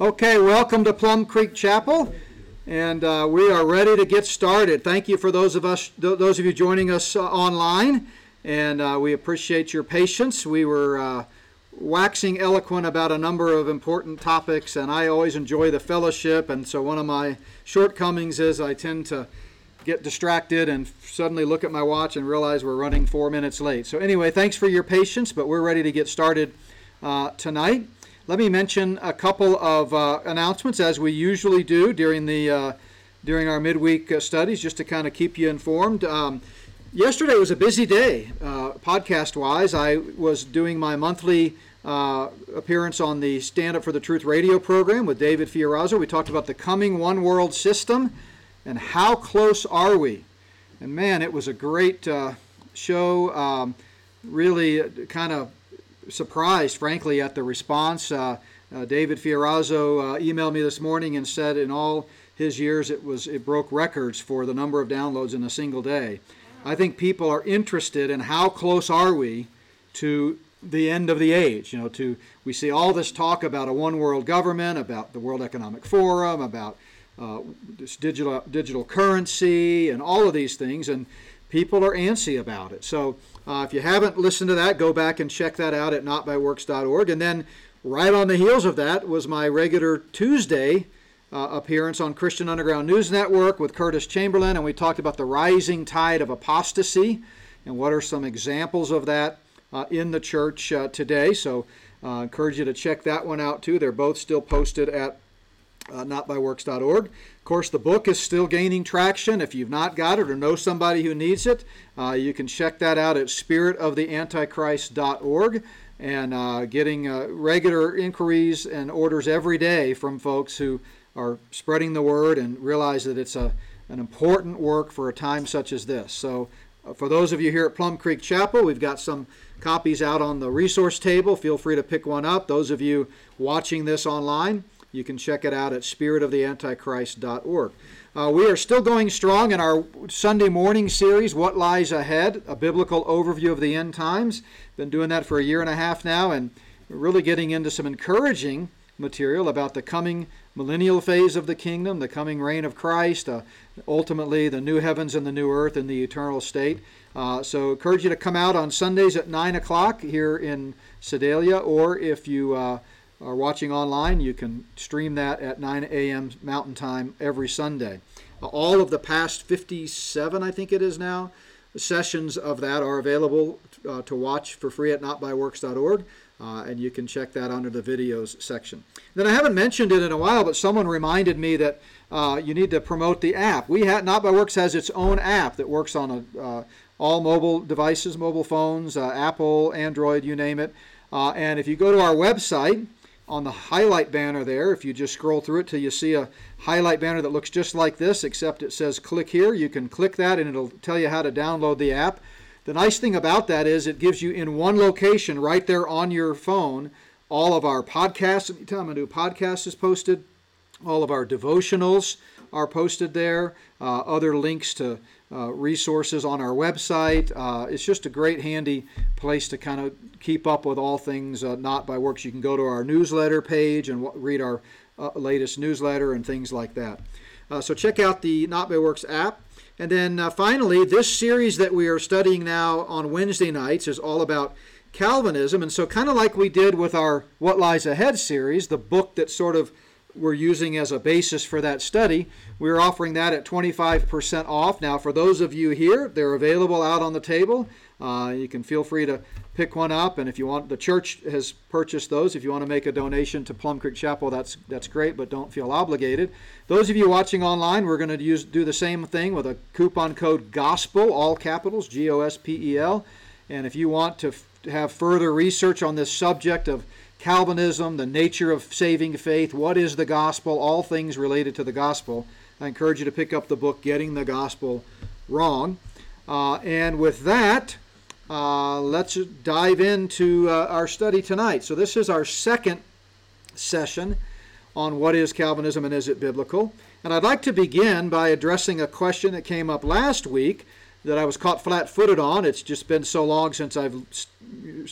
Okay, welcome to Plum Creek Chapel, and uh, we are ready to get started. Thank you for those of us, th- those of you joining us uh, online, and uh, we appreciate your patience. We were uh, waxing eloquent about a number of important topics, and I always enjoy the fellowship. And so, one of my shortcomings is I tend to get distracted and suddenly look at my watch and realize we're running four minutes late. So, anyway, thanks for your patience, but we're ready to get started uh, tonight. Let me mention a couple of uh, announcements as we usually do during the uh, during our midweek uh, studies, just to kind of keep you informed. Um, yesterday was a busy day, uh, podcast wise. I was doing my monthly uh, appearance on the Stand Up for the Truth radio program with David Fiorazo. We talked about the coming one world system and how close are we. And man, it was a great show. Um, really, kind of surprised, frankly, at the response. Uh, uh, David Fiorazo uh, emailed me this morning and said in all his years it was it broke records for the number of downloads in a single day. I think people are interested in how close are we to the end of the age. You know, to we see all this talk about a one world government, about the World Economic Forum, about uh, this digital digital currency, and all of these things, and people are antsy about it. So uh, if you haven't listened to that, go back and check that out at notbyworks.org. And then right on the heels of that was my regular Tuesday uh, appearance on Christian Underground News Network with Curtis Chamberlain, and we talked about the rising tide of apostasy and what are some examples of that uh, in the church uh, today. So I uh, encourage you to check that one out too. They're both still posted at uh, notbyworks.org. Of course, the book is still gaining traction. If you've not got it or know somebody who needs it, uh, you can check that out at spiritoftheantichrist.org and uh, getting uh, regular inquiries and orders every day from folks who are spreading the word and realize that it's a, an important work for a time such as this. So, uh, for those of you here at Plum Creek Chapel, we've got some copies out on the resource table. Feel free to pick one up. Those of you watching this online, you can check it out at spiritoftheantichrist.org. Uh, we are still going strong in our Sunday morning series, What Lies Ahead, a biblical overview of the end times. Been doing that for a year and a half now, and really getting into some encouraging material about the coming millennial phase of the kingdom, the coming reign of Christ, uh, ultimately the new heavens and the new earth and the eternal state. Uh, so, encourage you to come out on Sundays at 9 o'clock here in Sedalia, or if you uh, are watching online, you can stream that at 9 a.m. Mountain Time every Sunday. All of the past 57, I think it is now, sessions of that are available uh, to watch for free at notbyworks.org, uh, and you can check that under the videos section. Then I haven't mentioned it in a while, but someone reminded me that uh, you need to promote the app. We ha- Not by Works has its own app that works on a, uh, all mobile devices, mobile phones, uh, Apple, Android, you name it. Uh, and if you go to our website, on the highlight banner there, if you just scroll through it till you see a highlight banner that looks just like this, except it says click here, you can click that and it'll tell you how to download the app. The nice thing about that is it gives you in one location right there on your phone all of our podcasts. Anytime a new podcast is posted, all of our devotionals are posted there, uh, other links to uh, resources on our website. Uh, it's just a great, handy place to kind of keep up with all things uh, Not by Works. You can go to our newsletter page and w- read our uh, latest newsletter and things like that. Uh, so check out the Not by Works app. And then finally, this series that we are studying now on Wednesday nights is all about Calvinism. And so, kind of like we did with our What Lies Ahead series, the book that sort of we're using as a basis for that study. We're offering that at 25% off. Now, for those of you here, they're available out on the table. Uh, you can feel free to pick one up, and if you want, the church has purchased those. If you want to make a donation to Plum Creek Chapel, that's that's great, but don't feel obligated. Those of you watching online, we're going to use do the same thing with a coupon code GOSPEL, all capitals, G-O-S-P-E-L. And if you want to f- have further research on this subject of Calvinism, the nature of saving faith, what is the gospel, all things related to the gospel. I encourage you to pick up the book Getting the Gospel Wrong. Uh, and with that, uh, let's dive into uh, our study tonight. So, this is our second session on what is Calvinism and is it biblical. And I'd like to begin by addressing a question that came up last week that I was caught flat footed on. It's just been so long since I've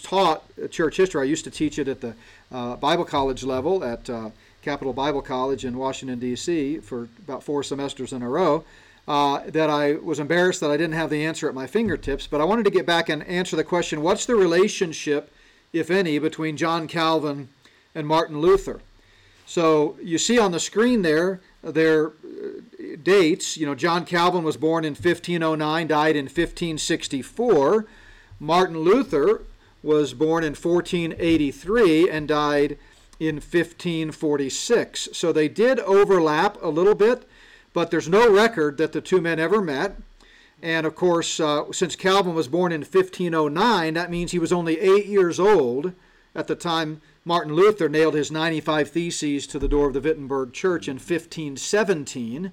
taught church history. I used to teach it at the uh, Bible college level at uh, Capital Bible College in Washington, D.C., for about four semesters in a row, uh, that I was embarrassed that I didn't have the answer at my fingertips. But I wanted to get back and answer the question what's the relationship, if any, between John Calvin and Martin Luther? So you see on the screen there their uh, dates. You know, John Calvin was born in 1509, died in 1564. Martin Luther was born in 1483 and died in 1546. So they did overlap a little bit, but there's no record that the two men ever met. And of course, uh, since Calvin was born in 1509, that means he was only eight years old at the time Martin Luther nailed his 95 Theses to the door of the Wittenberg Church in 1517.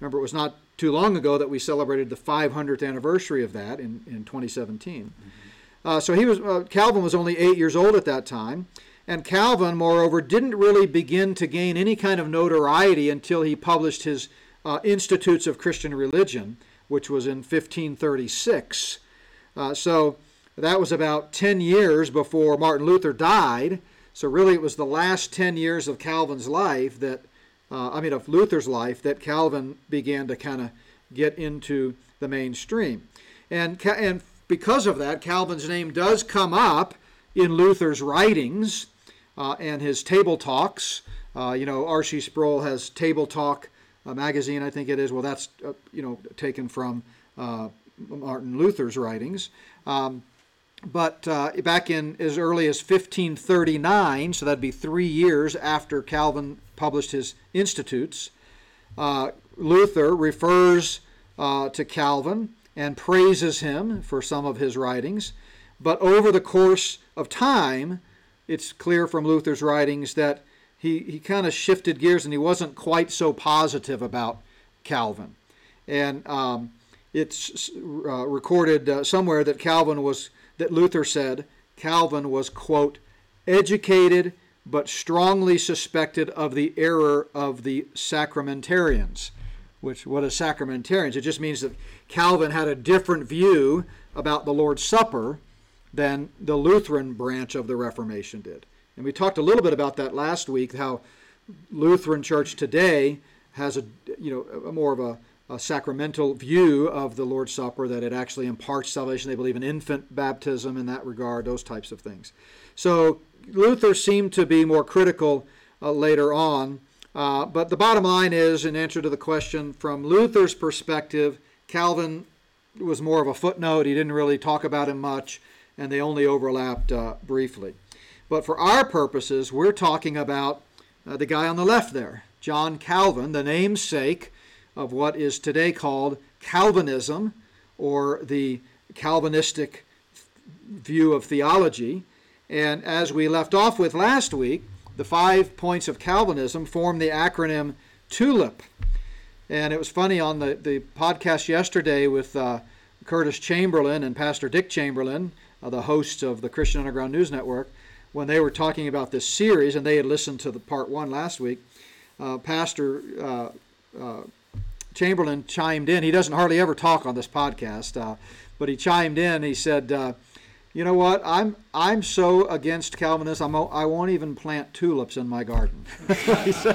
Remember, it was not too long ago that we celebrated the 500th anniversary of that in, in 2017. Mm-hmm. Uh, so he was uh, Calvin was only eight years old at that time, and Calvin, moreover, didn't really begin to gain any kind of notoriety until he published his uh, Institutes of Christian Religion, which was in 1536. Uh, so that was about 10 years before Martin Luther died. So really, it was the last 10 years of Calvin's life that, uh, I mean, of Luther's life, that Calvin began to kind of get into the mainstream. And, and because of that, Calvin's name does come up in Luther's writings uh, and his table talks. Uh, you know, R.C. Sproul has Table Talk uh, magazine, I think it is. Well, that's, uh, you know, taken from uh, Martin Luther's writings. Um, but uh, back in as early as 1539, so that'd be three years after Calvin published his Institutes, uh, Luther refers uh, to Calvin and praises him for some of his writings. But over the course of time, it's clear from Luther's writings that he, he kind of shifted gears and he wasn't quite so positive about Calvin. And um, it's uh, recorded uh, somewhere that Calvin was that Luther said Calvin was, quote, educated but strongly suspected of the error of the sacramentarians. Which, what is sacramentarians? It just means that Calvin had a different view about the Lord's Supper than the Lutheran branch of the Reformation did. And we talked a little bit about that last week, how Lutheran Church today has a, you know, a more of a a sacramental view of the Lord's Supper, that it actually imparts salvation. They believe in infant baptism in that regard, those types of things. So Luther seemed to be more critical uh, later on. Uh, but the bottom line is, in answer to the question, from Luther's perspective, Calvin was more of a footnote. He didn't really talk about him much, and they only overlapped uh, briefly. But for our purposes, we're talking about uh, the guy on the left there, John Calvin, the namesake of what is today called Calvinism or the Calvinistic view of theology. And as we left off with last week, the five points of Calvinism form the acronym TULIP. And it was funny on the, the podcast yesterday with uh, Curtis Chamberlain and Pastor Dick Chamberlain, uh, the hosts of the Christian Underground News Network, when they were talking about this series, and they had listened to the part one last week. Uh, Pastor uh, uh, Chamberlain chimed in. He doesn't hardly ever talk on this podcast, uh, but he chimed in. He said, uh, "You know what? I'm I'm so against Calvinism. I won't even plant tulips in my garden," said,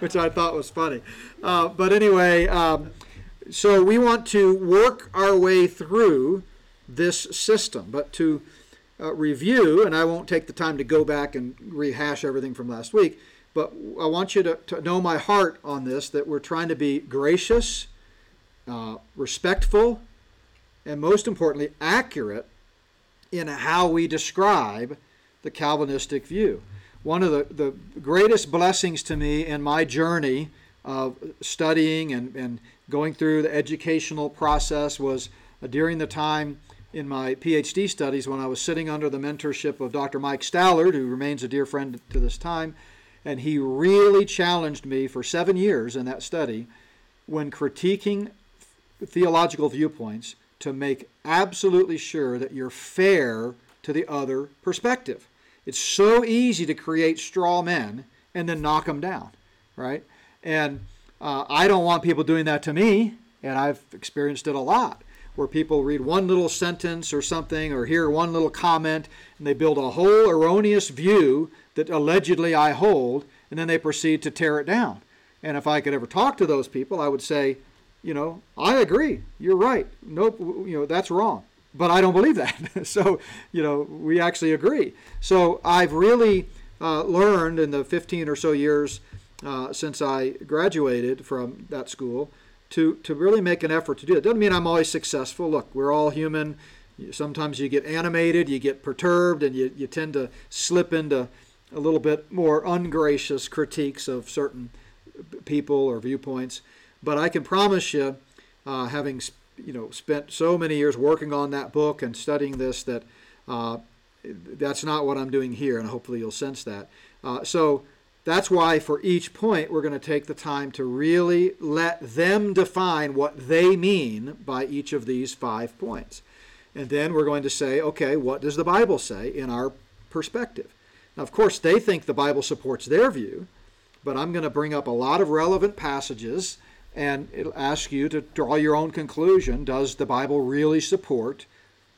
which I thought was funny. Uh, but anyway, um, so we want to work our way through this system, but to uh, review, and I won't take the time to go back and rehash everything from last week but I want you to, to know my heart on this that we're trying to be gracious, uh, respectful, and most importantly, accurate in how we describe the Calvinistic view. One of the, the greatest blessings to me in my journey of studying and, and going through the educational process was uh, during the time in my PhD studies when I was sitting under the mentorship of Dr. Mike Stallard, who remains a dear friend to this time and he really challenged me for seven years in that study when critiquing theological viewpoints to make absolutely sure that you're fair to the other perspective. It's so easy to create straw men and then knock them down, right? And uh, I don't want people doing that to me, and I've experienced it a lot where people read one little sentence or something or hear one little comment and they build a whole erroneous view that allegedly I hold, and then they proceed to tear it down. And if I could ever talk to those people, I would say, you know, I agree. You're right. Nope, you know, that's wrong. But I don't believe that. so, you know, we actually agree. So I've really uh, learned in the 15 or so years uh, since I graduated from that school to, to really make an effort to do it. Doesn't mean I'm always successful. Look, we're all human. Sometimes you get animated, you get perturbed, and you, you tend to slip into a little bit more ungracious critiques of certain people or viewpoints. But I can promise you, uh, having you know spent so many years working on that book and studying this, that uh, that's not what I'm doing here, and hopefully you'll sense that. Uh, so that's why for each point we're going to take the time to really let them define what they mean by each of these five points. And then we're going to say, okay, what does the Bible say in our perspective? Of course, they think the Bible supports their view, but I'm going to bring up a lot of relevant passages and ask you to draw your own conclusion. Does the Bible really support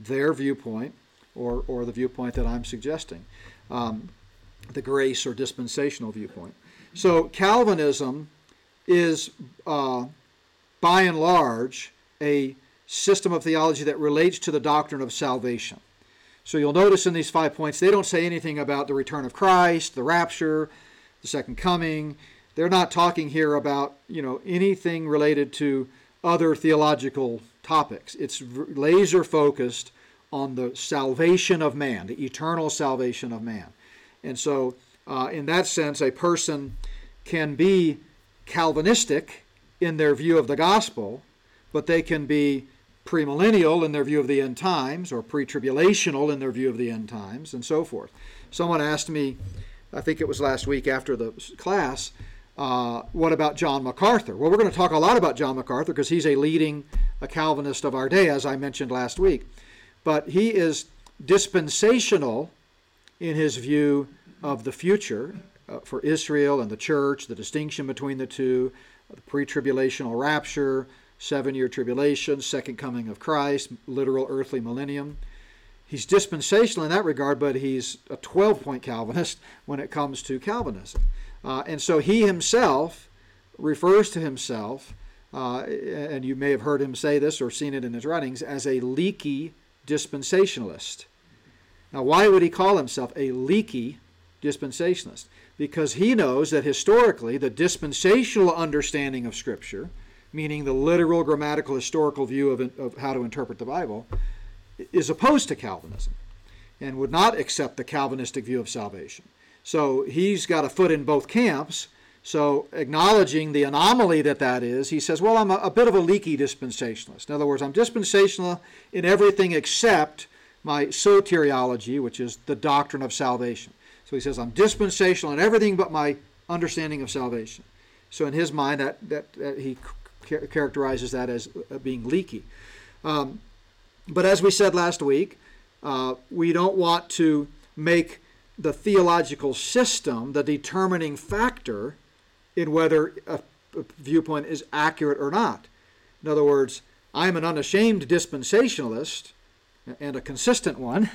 their viewpoint or, or the viewpoint that I'm suggesting? Um, the grace or dispensational viewpoint. So Calvinism is, uh, by and large, a system of theology that relates to the doctrine of salvation. So you'll notice in these five points, they don't say anything about the return of Christ, the rapture, the second coming. They're not talking here about, you know, anything related to other theological topics. It's laser focused on the salvation of man, the eternal salvation of man. And so, uh, in that sense, a person can be Calvinistic in their view of the gospel, but they can be premillennial in their view of the end times, or pre tribulational in their view of the end times, and so forth. Someone asked me, I think it was last week after the class, uh, what about John MacArthur? Well, we're going to talk a lot about John MacArthur because he's a leading a Calvinist of our day, as I mentioned last week. But he is dispensational in his view of the future uh, for Israel and the church, the distinction between the two, the pre tribulational rapture, seven year tribulation, second coming of Christ, literal earthly millennium. He's dispensational in that regard, but he's a 12 point Calvinist when it comes to Calvinism. Uh, and so he himself refers to himself, uh, and you may have heard him say this or seen it in his writings, as a leaky dispensationalist. Now, why would he call himself a leaky dispensationalist? Because he knows that historically the dispensational understanding of Scripture, meaning the literal, grammatical, historical view of, of how to interpret the Bible, is opposed to Calvinism and would not accept the Calvinistic view of salvation. So he's got a foot in both camps. So, acknowledging the anomaly that that is, he says, Well, I'm a, a, bit of a leaky dispensationalist. In other words, I'm dispensational in everything except my soteriology, which is the doctrine of salvation. So he says, I'm dispensational in everything but my understanding of salvation. So in his mind, that, that, that he characterizes that as uh, being leaky. Um, but as we said last week, uh, we don't want to make the theological system the determining factor in whether a, a viewpoint is accurate or not. In other words, I'm an unashamed dispensationalist and a consistent one,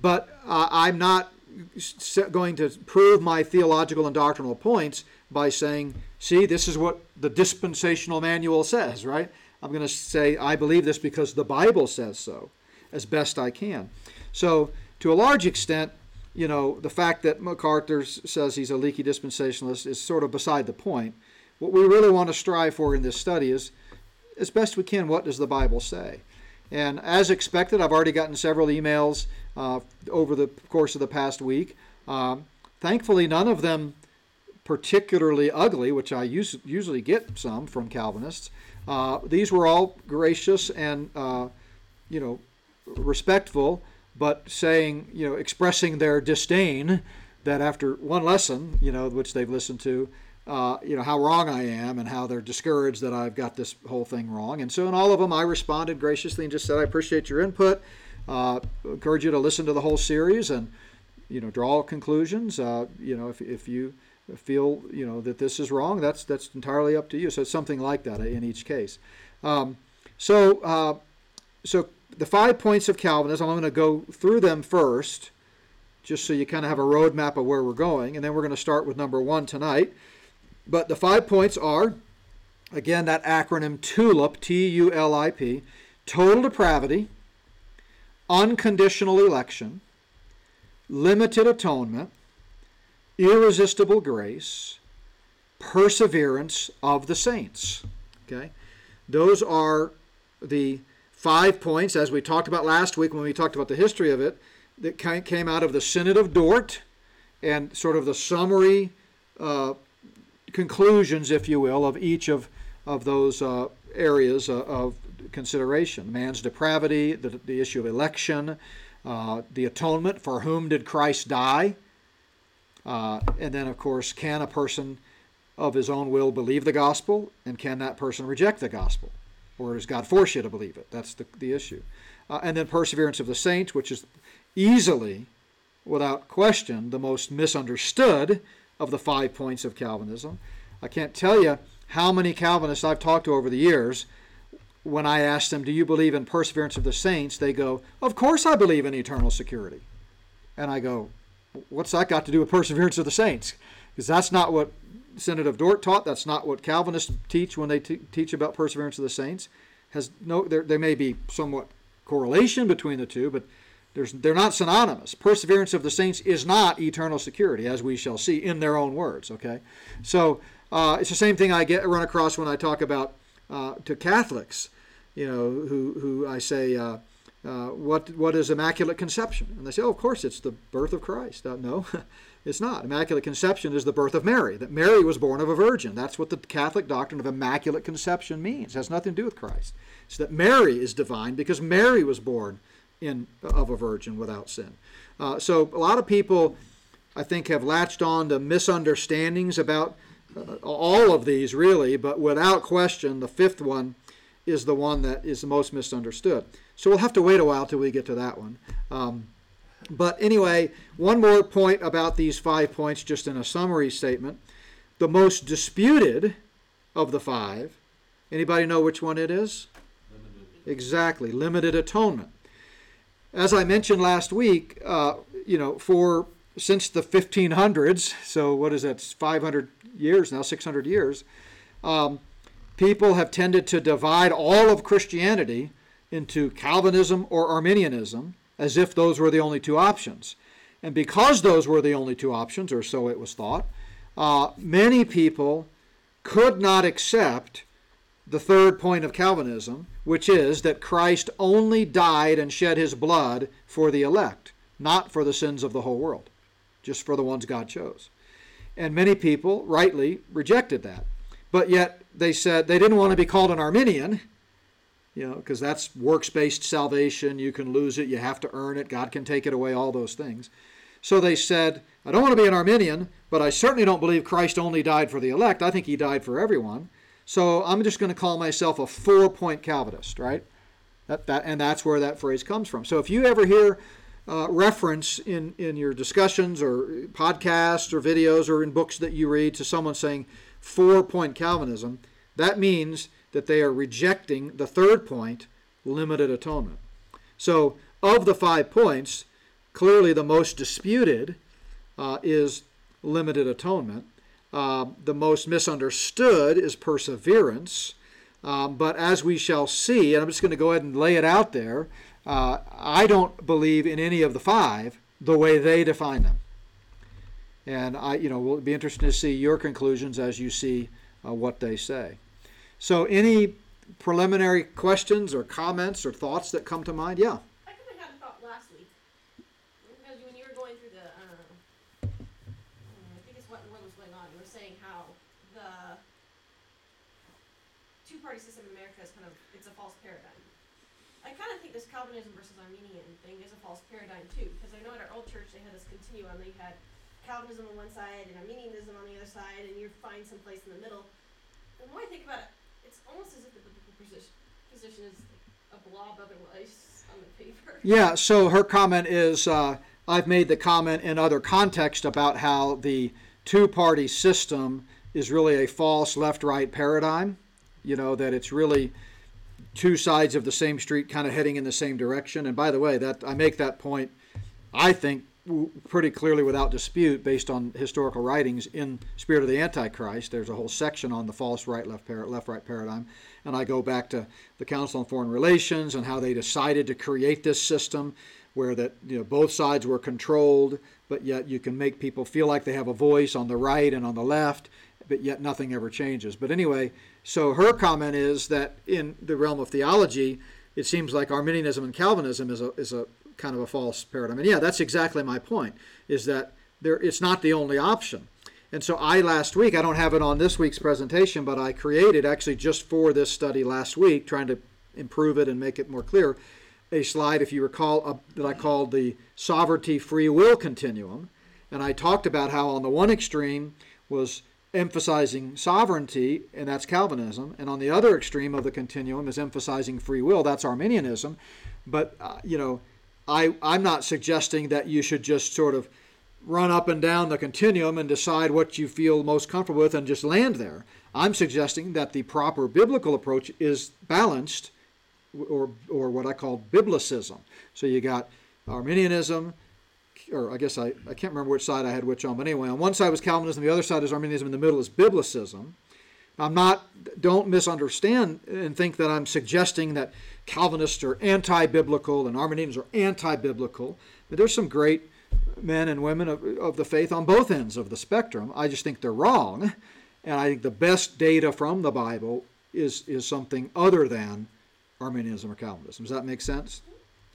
but uh, I'm not going to prove my theological and doctrinal points by saying, see, this is what the dispensational manual says, right? I'm going to say, I believe this because the Bible says so, as best I can. So, to a large extent, you know, the fact that MacArthur says he's a leaky dispensationalist is sort of beside the point. What we really want to strive for in this study is, as best we can, what does the Bible say? And as expected, I've already gotten several emails uh, over the course of the past week. Um, thankfully, none of them particularly ugly, which I us- usually get some from Calvinists. Uh, these were all gracious and, uh, you know, respectful, but saying, you know, expressing their disdain that after one lesson, you know, which they've listened to, uh, you know, how wrong I am and how they're discouraged that I've got this whole thing wrong. And so in all of them, I responded graciously and just said, I appreciate your input. Uh, encourage you to listen to the whole series and, you know, draw conclusions. Uh, you know, if, if you feel, you know, that this is wrong, that's, that's entirely up to you. So it's something like that in each case. Um, so, uh, so the five points of Calvinism, I'm going to go through them first just so you kind of have a roadmap of where we're going. And then we're going to start with number one tonight. But the five points are, again, that acronym TULIP, T U L I P, total depravity, unconditional election, limited atonement, irresistible grace, perseverance of the saints. Okay? Those are the five points, as we talked about last week when we talked about the history of it, that came out of the Synod of Dort and sort of the summary uh, conclusions, if you will, of each of, of those uh, areas uh, of consideration man's depravity, the, the issue of election, uh, the atonement for whom did Christ die? Uh, and then, of course, can a person of his own will believe the gospel, and can that person reject the gospel? Or does God force you to believe it? That's the, the issue. Uh, and then perseverance of the saints, which is easily, without question, the most misunderstood of the five points of Calvinism. I can't tell you how many Calvinists I've talked to over the years. When I ask them, Do you believe in perseverance of the saints? they go, Of course I believe in eternal security. And I go, What's that got to do with perseverance of the saints? Because that's not what Synod of Dort taught. That's not what Calvinists teach when they t- teach about perseverance of the saints. Has no there, there may be somewhat correlation between the two, but there's, they're not synonymous. Perseverance of the saints is not eternal security, as we shall see in their own words. Okay, so uh, it's the same thing I get run across when I talk about uh, to Catholics, you know, who who I say. Uh, uh, what what is immaculate conception? And they say, oh, of course, it's the birth of Christ. Uh, no, It's not. Immaculate conception is the birth of Mary, that Mary was born of a virgin. That's what the Catholic doctrine of immaculate conception means. It has nothing to do with Christ. It's that Mary is divine because Mary was born in of a virgin without sin. Uh, so a lot of people, I think, have latched on to misunderstandings about uh, all of these, really, but without question, the fifth one is the one that is the most misunderstood. So we'll have to wait a while till we get to that one. Um, but anyway, one more point about these five points, just in a summary statement. The most disputed of the five, anybody know which one it is? Limited. Exactly, limited atonement. As I mentioned last week, uh, you know, for since the 1500s, so what is that, 500 years now, 600 years, um, people have tended to divide all of Christianity into Calvinism or Arminianism as if those were the only two options. And because those were the only two options, or so it was thought, uh, many people could not accept the third point of Calvinism, which is that Christ only died and shed his blood for the elect, not for the sins of the whole world, just for the ones God chose. And many people rightly rejected that. But yet they said they didn't want to be called an Arminian you know, because that's works based salvation. You can lose it, you have to earn it, God can take it away, all those things. So they said, I don't want to be an Arminian, but I certainly don't believe Christ only died for the elect. I think he died for everyone. So I'm just going to call myself a four point Calvinist, right? That, that, and that's where that phrase comes from. So if you ever hear uh, reference in, in your discussions or podcasts or videos or in books that you read to someone saying four point Calvinism, that means that they are rejecting the third point, limited atonement. So, of the five points, clearly the most disputed uh, is limited atonement. Uh, the most misunderstood is perseverance. Um, but as we shall see, and I'm just going to go ahead and lay it out there, uh, I don't believe in any of the five the way they define them. And I, you know, will be interested to see your conclusions as you see uh, what they say. So, any preliminary questions or comments or thoughts that come to mind? Yeah. I kind of had a thought last week because when you were going through the, uh, I think it's what the world was going on. You were saying how the two-party system in America is kind of it's a false paradigm. I kind of think this Calvinism versus Arminian thing is a false paradigm too, because I know at our old church they had this continuum. They had Calvinism on one side and Arminianism on the other side, and you find some place in the middle. The more I think about it, it's almost as if the position, position is a blob otherwise on the paper. Yeah, so her comment is uh, I've made the comment in other context about how the two party system is really a false left right paradigm. You know, that it's really two sides of the same street kind of heading in the same direction. And by the way, that I make that point, I think pretty clearly without dispute based on historical writings in Spirit of the Antichrist. There's a whole section on the false right left par- left right paradigm, and I go back to the Council on Foreign Relations and how they decided to create this system where that you know both sides were controlled, but yet you can make people feel like they have a voice on the right and on the left, but yet nothing ever changes. But anyway, so her comment is that in the realm of theology, it seems like Arminianism and Calvinism is a is a kind of a false paradigm. And yeah, that's exactly my point. Is that there? It's not the only option. And so I last week, I don't have it on this week's presentation, but I created actually just for this study last week, trying to improve it and make it more clear, a slide, if you recall, uh, that I called the sovereignty free will continuum. And I talked about how on the one extreme was emphasizing sovereignty, and that's Calvinism, and on the other extreme of the continuum is emphasizing free will, that's Arminianism. But, uh, you know, I, I'm not suggesting that you should just sort of run up and down the continuum and decide what you feel most comfortable with and just land there. I'm suggesting that the proper biblical approach is balanced, or, or what I call biblicism. So you got Arminianism, or I guess I, I can't remember which side I had which on, but anyway, on one side was Calvinism, the other side is Arminianism, in the middle is biblicism. I'm not, don't misunderstand and think that I'm suggesting that Calvinists are anti biblical and Arminians are anti biblical. There's some great men and women of, of the faith on both ends of the spectrum. I just think they're wrong. And I think the best data from the Bible is, is something other than Arminianism or Calvinism. Does that make sense?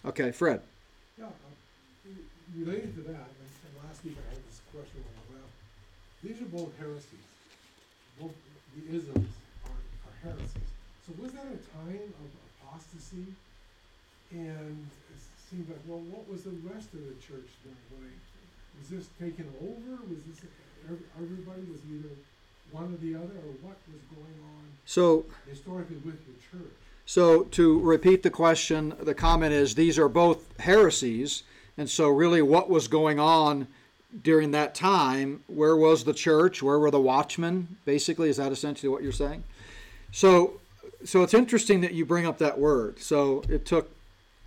Okay, Fred. Yeah, uh, related to that, last week I had this question I left. These are both heresies. The isms are, are heresies. So was that a time of apostasy? And it seems like, well, what was the rest of the church doing? They, was this taken over? Was this, everybody was either one or the other, or what was going on So, historically with the church? so to repeat the question, the comment is these are both heresies. And so, really, what was going on during that time? Where was the church? Where were the watchmen? Basically, is that essentially what you're saying? So, so it's interesting that you bring up that word. So it took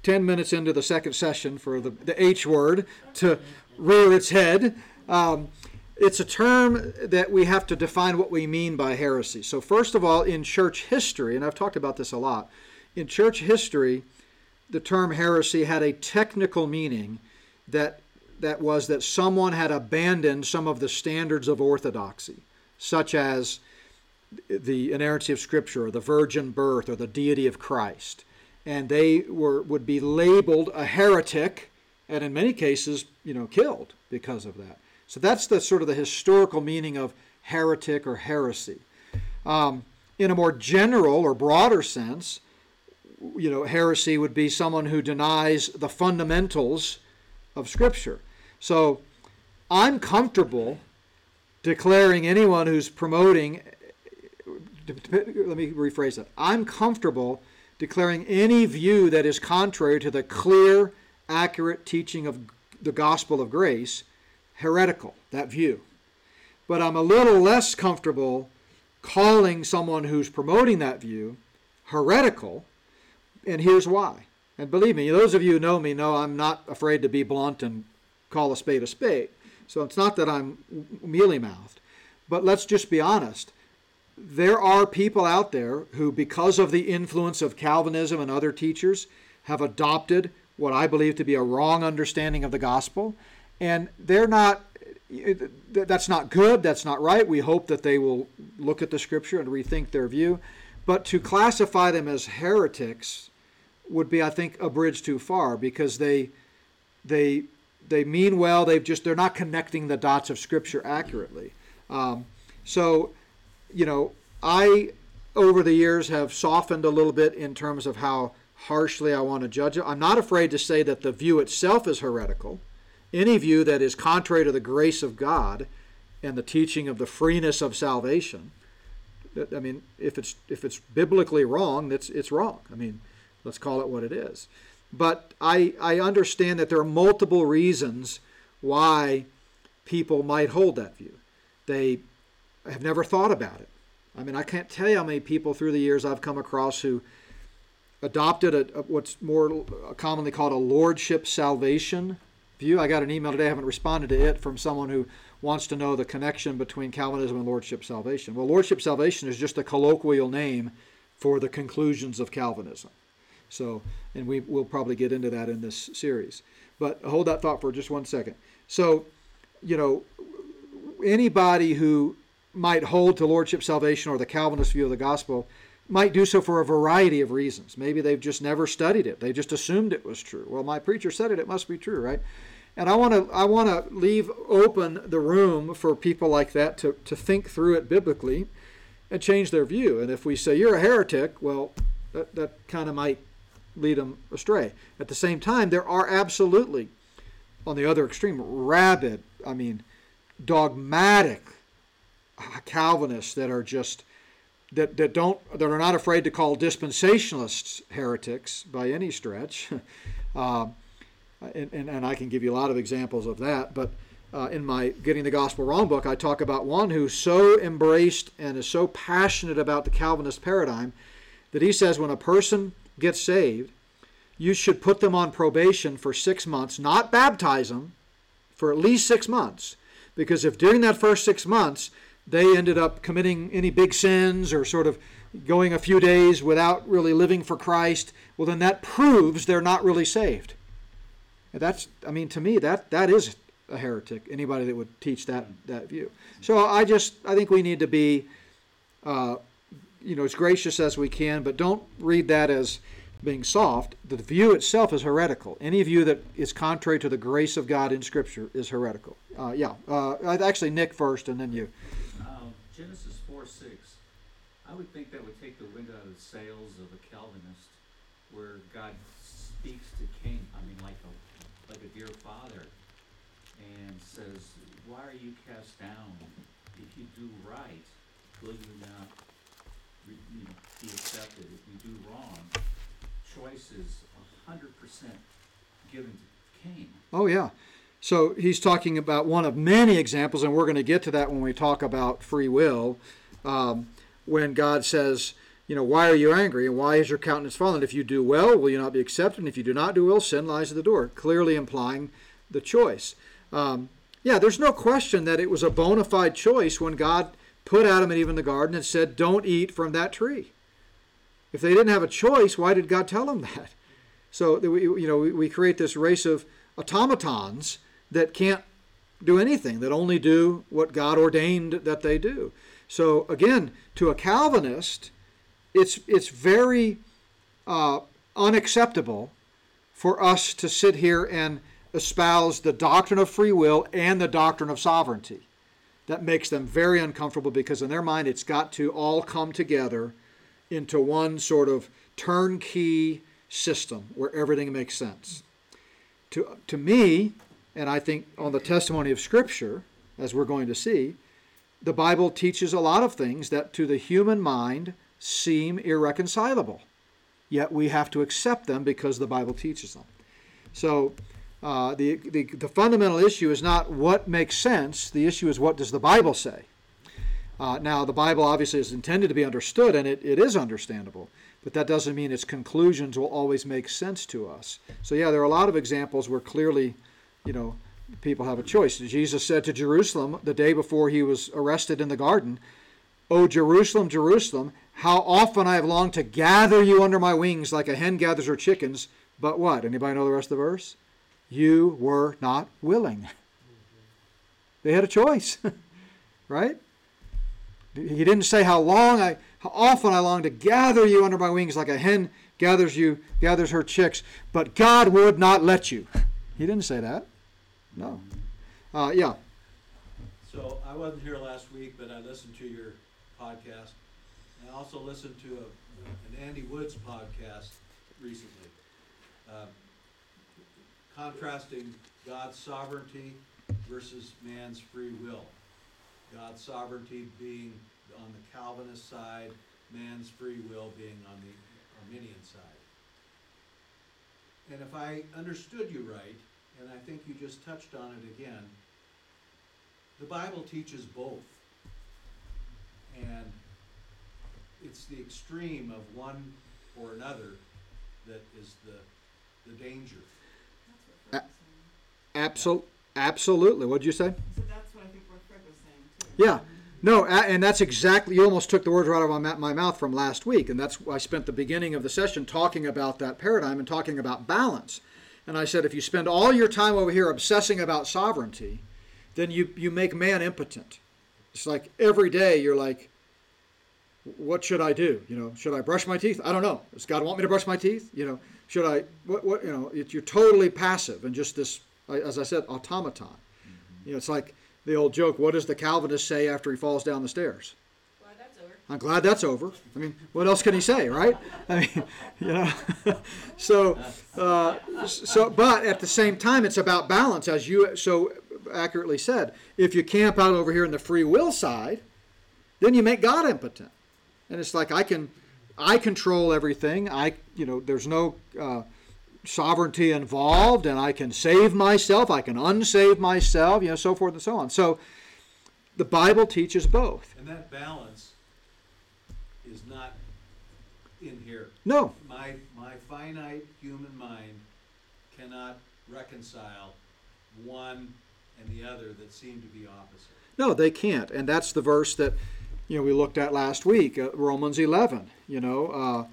10 minutes into the second session for the, the H word to rear its head. Um, it's a term that we have to define what we mean by heresy. So, first of all, in church history, and I've talked about this a lot, in church history, the term heresy had a technical meaning that, that was that someone had abandoned some of the standards of orthodoxy, such as the inerrancy of Scripture, or the virgin birth, or the deity of Christ. And they were would be labeled a heretic, and in many cases, you know, killed because of that. So that's the sort of the historical meaning of heretic or heresy. Um, in a more general or broader sense, you know, heresy would be someone who denies the fundamentals of Scripture. So I'm comfortable declaring anyone who's promoting let me rephrase that. I'm comfortable declaring any view that is contrary to the clear, accurate teaching of the gospel of grace heretical, that view. But I'm a little less comfortable calling someone who's promoting that view heretical, and here's why. And believe me, those of you who know me know I'm not afraid to be blunt and call a spade a spade. So it's not that I'm mealy mouthed. But let's just be honest there are people out there who, because of the influence of Calvinism and other teachers, have adopted what I believe to be a wrong understanding of the gospel. And they're not, that's not good, that's not right. We hope that they will look at the scripture and rethink their view. But to classify them as heretics would be, I think, a bridge too far because they, they, they mean well. They've just they're not connecting the dots of Scripture accurately. Um, so you know, I over the years have softened a little bit in terms of how harshly I want to judge it. I'm not afraid to say that the view itself is heretical. Any view that is contrary to the grace of God and the teaching of the freeness of salvation. I mean, if it's if it's biblically wrong, it's it's wrong. I mean, let's call it what it is. But I I understand that there are multiple reasons why people might hold that view. They have never thought about it. I mean, I can't tell you how many people through the years I've come across who adopted a, a, what's more commonly called a lordship salvation view. I got an email today, I haven't responded to it, from someone who wants to know the connection between Calvinism and Lordship salvation. Well, Lordship salvation is just a colloquial name for the conclusions of Calvinism. So, and we will probably get into that in this series. But hold that thought for just one second. So, you know, anybody who might hold to Lordship salvation or the Calvinist view of the gospel might do so for a variety of reasons. Maybe they've just never studied it. They just assumed it was true. Well, my preacher said it, it must be true, right? And I want to I want to leave open the room for people like that to, to think through it biblically and change their view. And if we say you're a heretic, well, that, that kind of might lead them astray. At the same time, there are absolutely, on the other extreme, rabid, I mean, dogmatic Calvinists that are just that, that don't that are not afraid to call dispensationalists heretics by any stretch. uh, and, and, and I can give you a lot of examples of that. But uh, in my Getting the Gospel Wrong book, I talk about one who so embraced and is so passionate about the Calvinist paradigm that he says when a person gets saved, you should put them on probation for six months, not baptize them for at least six months. Because if during that first six months they ended up committing any big sins or sort of going a few days without really living for Christ, well, then that proves they're not really saved. That's, I mean, to me, that that is a heretic. Anybody that would teach that that view. So I just, I think we need to be, uh, you know, as gracious as we can, but don't read that as being soft. The view itself is heretical. Any view that is contrary to the grace of God in Scripture is heretical. Uh, yeah. Uh, actually, Nick first, and then you. Um, Genesis four six, I would think that would take the wind out of the sails of a Calvinist, where God speaks to Cain, I mean, like a, like a dear father, and says, why are you cast down? If you do right, will you not, be accepted? If you do wrong, choice is hundred percent given to Cain. Oh, yeah. So he's talking about one of many examples, and we're going to get to that when we talk about free will. Um, when God says, you know, why are you angry and why is your countenance fallen? If you do well, will you not be accepted? And if you do not do well, sin lies at the door, clearly implying the choice. Um, yeah, there's no question that it was a bona fide choice when God put Adam and Eve in the garden and said, don't eat from that tree. If they didn't have a choice, why did God tell them that? So, we, you know, we create this race of automatons that can't do anything, that only do what God ordained that they do. So again, to a Calvinist, it's it's very uh, unacceptable for us to sit here and espouse the doctrine of free will and the doctrine of sovereignty. That makes them very uncomfortable because in their mind it's got to all come together into one sort of turnkey system where everything makes sense. To, to me, and I think on the testimony of Scripture, as we're going to see, the Bible teaches a lot of things that to the human mind seem irreconcilable. Yet we have to accept them because the Bible teaches them. So uh, the, the, the fundamental issue is not what makes sense, the issue is what does the Bible say. Uh, now, the Bible obviously is intended to be understood, and it, it is understandable, but that doesn't mean its conclusions will always make sense to us. So, yeah, there are a lot of examples where clearly, you know, people have a choice. Jesus said to Jerusalem the day before he was arrested in the garden, O Jerusalem, Jerusalem, how often I have longed to gather you under my wings like a hen gathers her chickens, but what? Anybody know the rest of the verse? You were not willing. They had a choice, right? He didn't say how long I, how often I long to gather you under my wings like a hen gathers you, gathers her chicks, but God would not let you. He didn't say that. No. Uh, yeah. So I wasn't here last week, but I listened to your podcast. I also listened to a, an Andy Woods podcast recently, um, contrasting God's sovereignty versus man's free will. God's sovereignty being on the Calvinist side, man's free will being on the Arminian side. And if I understood you right, and I think you just touched on it again, the Bible teaches both. And it's the extreme of one or another that is the, the danger. Absol- absolutely. What did you say? So that's what I think what Fred was saying too. Yeah. No, and that's exactly, you almost took the words right out of my, my mouth from last week. And that's, why I spent the beginning of the session talking about that paradigm and talking about balance. And I said, if you spend all your time over here obsessing about sovereignty, then you, you make man impotent. It's like every day you're like, what should I do? You know, should I brush my teeth? I don't know. Does God want me to brush my teeth? You know, should I, what, what, you know, it, you're totally passive and just this, as I said, automaton. Mm-hmm. You know, it's like the old joke, what does the Calvinist say after he falls down the stairs? Well, that's over. I'm glad that's over. I mean, what else can he say, right? I mean, you know. so, uh, so, but at the same time, it's about balance, as you so accurately said. If you camp out over here in the free will side, then you make God impotent, and it's like I can, I control everything. I, you know, there's no. Uh, sovereignty involved and I can save myself, I can unsave myself, you know, so forth and so on. So the Bible teaches both. And that balance is not in here. No, My, my finite human mind cannot reconcile one and the other that seem to be opposite. No, they can't, and that's the verse that you know we looked at last week, uh, Romans eleven. You know uh,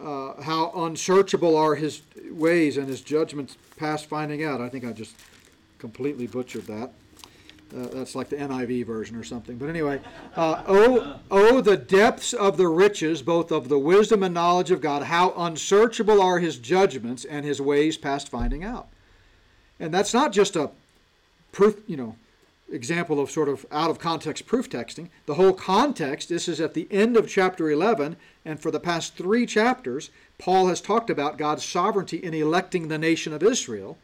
uh, how unsearchable are His ways and His judgments past finding out. I think I just completely butchered that. Uh, that's like the NIV version or something. But anyway, uh, oh, oh, the depths of the riches, both of the wisdom and knowledge of God. How unsearchable are His judgments and His ways past finding out. And that's not just a proof, you know, example of sort of out of context proof texting. The whole context, this is at the end of chapter 11, and for the past three chapters, Paul has talked about God's sovereignty in electing the nation of Israel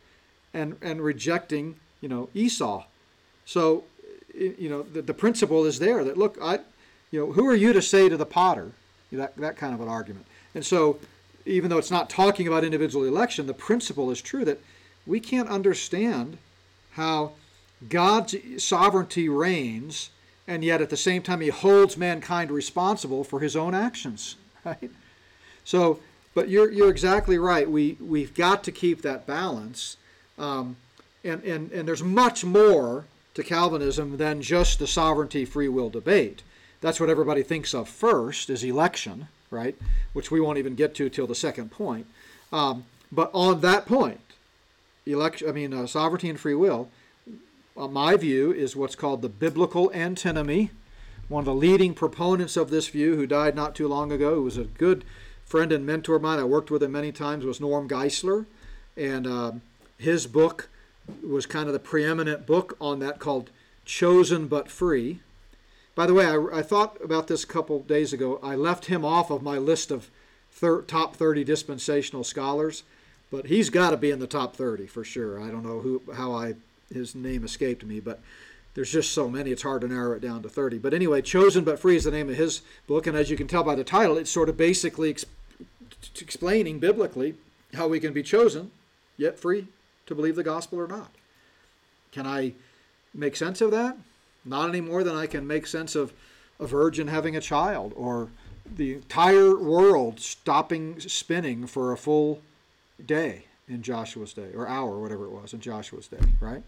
and, and rejecting, you know, Esau. So, you know, the, the principle is there that, look, I, you know, who are you to say to the potter? That, that kind of an argument. And so, even though it's not talking about individual election, the principle is true that we can't understand how God's sovereignty reigns, and yet at the same time he holds mankind responsible for his own actions. Right? So, but you're you're exactly right. We we've got to keep that balance, um, and and and there's much more to Calvinism than just the sovereignty free will debate. That's what everybody thinks of first is election, right? Which we won't even get to till the second point. Um, but on that point, election, I mean, uh, sovereignty and free will, uh, my view is what's called the biblical antinomy. One of the leading proponents of this view, who died not too long ago, who was a good friend and mentor of mine, I worked with him many times, was Norm Geisler. And um his book was kind of the preeminent book on that called Chosen But Free. By the way, I, I thought about this a couple days ago. I left him off of my list of thir- top 30 dispensational scholars, but he's got to be in the top 30 for sure. I don't know who how I his name escaped me, but there's just so many it's hard to narrow it down to 30. But anyway, Chosen But Free is the name of his book, and as you can tell by the title, it's sort of basically ex- explaining biblically how we can be chosen yet free to believe the gospel or not. Can I make sense of that? Not any more than I can make sense of a virgin having a child or the entire world stopping spinning for a full day in Joshua's day or hour, whatever it was in Joshua's day, right?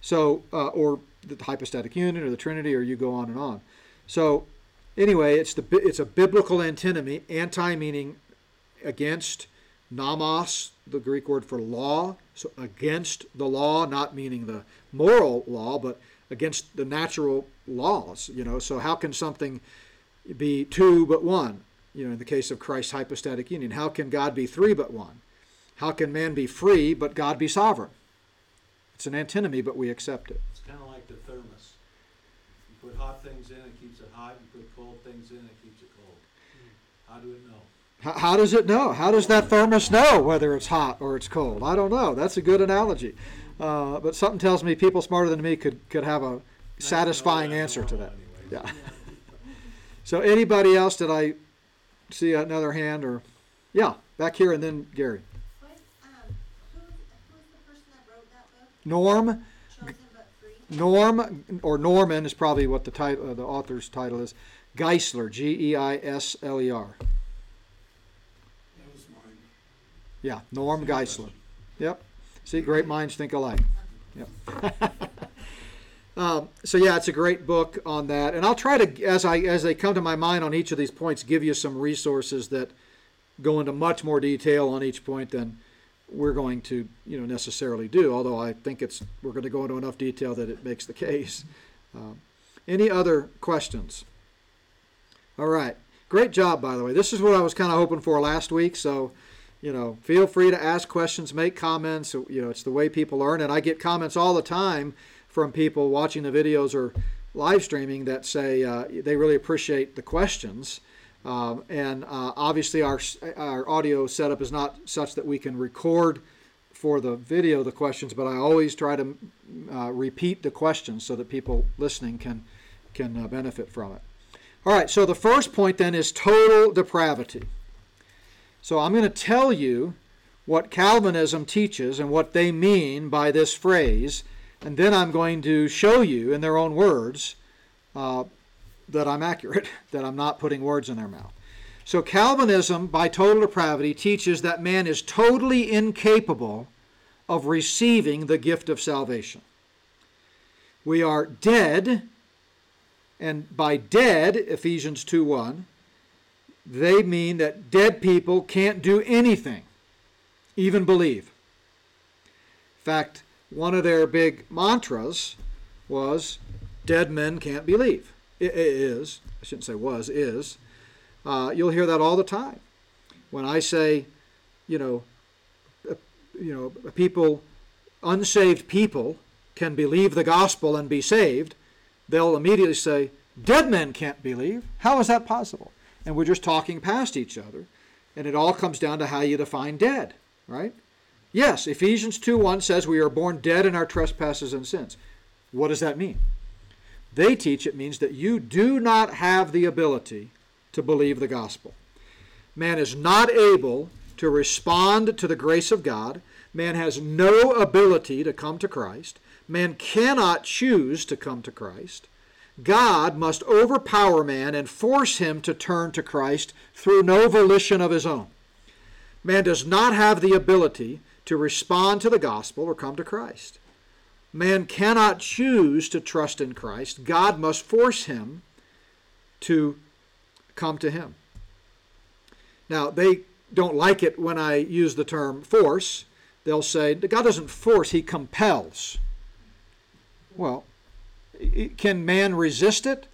So, uh, or the hypostatic union or the Trinity, or you go on and on. So, anyway, it's the it's a biblical antinomy. Anti meaning against, nomos, the Greek word for law. So against the law, not meaning the moral law, but against the natural laws. You know, so how can something be two but one? You know, in the case of Christ's hypostatic union, how can God be three but one? How can man be free but God be sovereign? It's an antinomy, but we accept it. It's kind of like the thermos. You put hot things in, it keeps it hot. You put cold things in, it keeps it cold. How do it know? How, how does it know? How does that thermos know whether it's hot or it's cold? I don't know. That's a good analogy. Uh, but something tells me people smarter than me could, could have a satisfying answer to that. anyways. Yeah. So anybody else? Did I see another hand or? Yeah, back here and then Gary. Norm, Chosen but free? Norm, or Norman is probably what the title, uh, the author's title is. Geisler, G E I S L E R. That was mine. Yeah, Norm Geisler. Yep. See, great minds think alike. Yep. um, so yeah, it's a great book on that, and I'll try to, as I as they come to my mind on each of these points, give you some resources that go into much more detail on each point than we're going to, you know, necessarily do. Although I think it's we're going to go into enough detail that it makes the case. Um, any other questions? All right, great job, by the way. This is what I was kind of hoping for last week. So, you know, feel free to ask questions, make comments. You know, it's the way people learn, and I get comments all the time from people watching the videos or live streaming that say uh, they really appreciate the questions. Um, and uh, obviously, our our audio setup is not such that we can record for the video the questions, but I always try to uh, repeat the questions so that people listening can can uh, benefit from it. All right. So the first point then is total depravity. So I'm going to tell you what Calvinism teaches and what they mean by this phrase, and then I'm going to show you in their own words uh, that I'm accurate, that I'm not putting words in their mouth. So, Calvinism, by total depravity, teaches that man is totally incapable of receiving the gift of salvation. We are dead, and by dead, Ephesians 2 1, they mean that dead people can't do anything, even believe. In fact, one of their big mantras was dead men can't believe it is, I shouldn't say was, is. Uh, you'll hear that all the time. When I say, you know, uh, you know, people, unsaved people can believe the gospel and be saved, they'll immediately say, dead men can't believe. How is that possible? And we're just talking past each other. And it all comes down to how you define dead, right? Yes, Ephesians 2 1 says we are born dead in our trespasses and sins. What does that mean? They teach it means that you do not have the ability to believe the gospel. Man is not able to respond to the grace of God. Man has no ability to come to Christ. Man cannot choose to come to Christ. God must overpower man and force him to turn to Christ through no volition of his own. Man does not have the ability to respond to the gospel or come to Christ. Man cannot choose to trust in Christ. God must force him to come to him. Now, they don't like it when I use the term force. They'll say, God doesn't force, he compels. Well, can man resist it?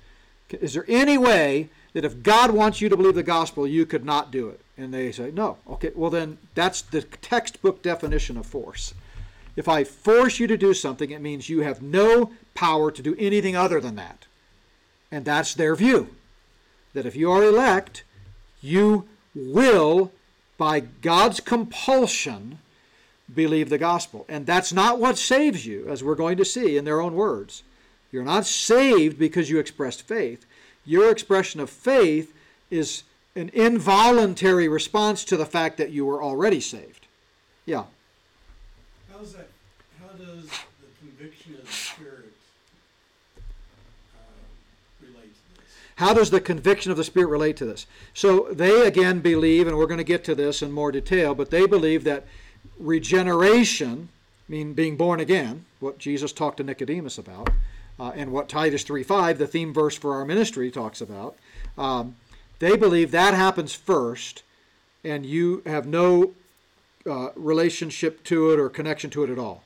Is there any way that if God wants you to believe the gospel, you could not do it? And they say, no. Okay, well, then that's the textbook definition of force. If I force you to do something, it means you have no power to do anything other than that. And that's their view. That if you are elect, you will, by God's compulsion, believe the gospel. And that's not what saves you, as we're going to see in their own words. You're not saved because you expressed faith. Your expression of faith is an involuntary response to the fact that you were already saved. Yeah. How's that, how does the conviction of the Spirit, uh, relate to this? How does the conviction of the Spirit relate to this? So they again believe, and we're going to get to this in more detail, but they believe that regeneration, I mean being born again, what Jesus talked to Nicodemus about, uh, and what Titus 3.5, the theme verse for our ministry, talks about, um, they believe that happens first, and you have no uh, relationship to it or connection to it at all.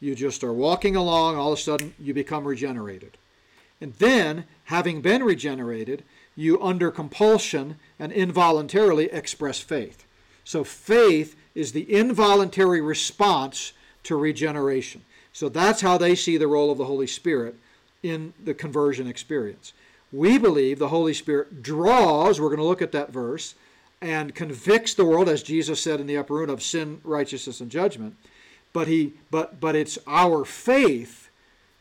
You just are walking along, all of a sudden you become regenerated. And then, having been regenerated, you under compulsion and involuntarily express faith. So faith is the involuntary response to regeneration. So that's how they see the role of the Holy Spirit in the conversion experience. We believe the Holy Spirit draws, we're going to look at that verse, and convicts the world, as Jesus said in the upper room, of sin, righteousness, and judgment. But he but but it's our faith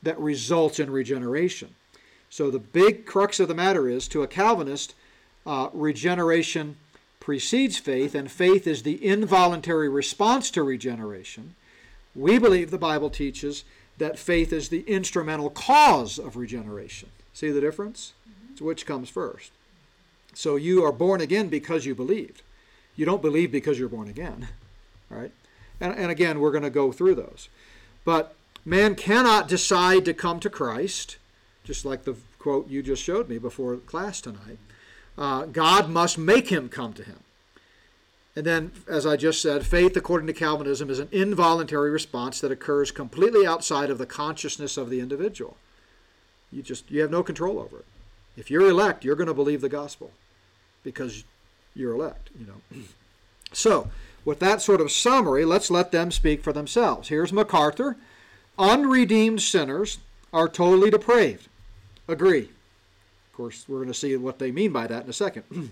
that results in regeneration. So the big crux of the matter is to a Calvinist, uh, regeneration precedes faith, and faith is the involuntary response to regeneration. We believe the Bible teaches that faith is the instrumental cause of regeneration. See the difference? So which comes first? So you are born again because you believed. You don't believe because you're born again. All right? And, and again, we're going to go through those. But Man cannot decide to come to Christ, just like the quote you just showed me before class tonight. Uh, God must make him come to him. And then, as I just said, faith, according to Calvinism, is an involuntary response that occurs completely outside of the consciousness of the individual. You just you have no control over it. If you're elect, you're going to believe the gospel because you're elect, you know. So, with that sort of summary, let's let them speak for themselves. Here's MacArthur. Unredeemed sinners are totally depraved. Agree. Of course, we're going to see what they mean by that in a second.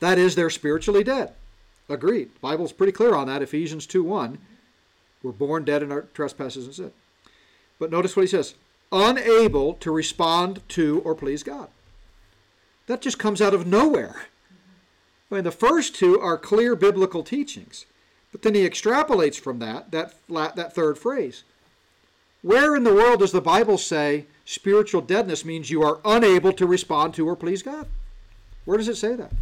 that is, they're spiritually dead. Agreed. The Bible's pretty clear on that. Ephesians 2 1. We're born dead in our trespasses and sin. But notice what he says unable to respond to or please God. That just comes out of nowhere. I mean, the first two are clear biblical teachings, but then he extrapolates from that, that, that third phrase. Where in the world does the Bible say spiritual deadness means you are unable to respond to or please God? Where does it say that?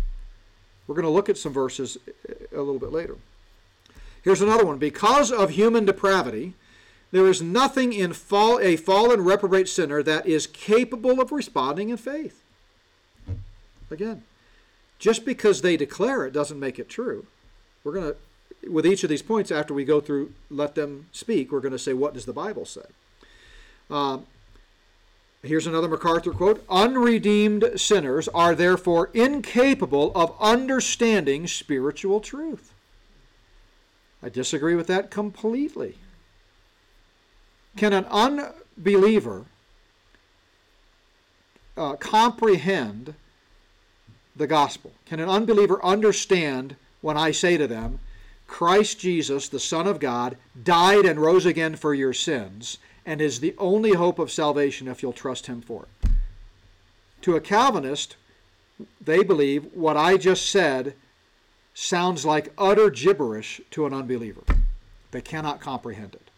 We're going to look at some verses uh, a little bit later. Here's another one. Because of human depravity, there is nothing in fall, a fallen reprobate sinner that is capable of responding in faith. Again, just because they declare it doesn't make it true. We're going to, with each of these points, after we go through, let them speak, we're going to say, what does the Bible say? Uh, here's another MacArthur quote Unredeemed sinners are therefore incapable of understanding spiritual truth. I disagree with that completely. Can an unbeliever uh, comprehend the gospel? Can an unbeliever understand when I say to them, Christ Jesus, the Son of God, died and rose again for your sins and is the only hope of salvation if you'll trust him for it? To a Calvinist, they believe what I just said sounds like utter gibberish to an unbeliever. They cannot comprehend it.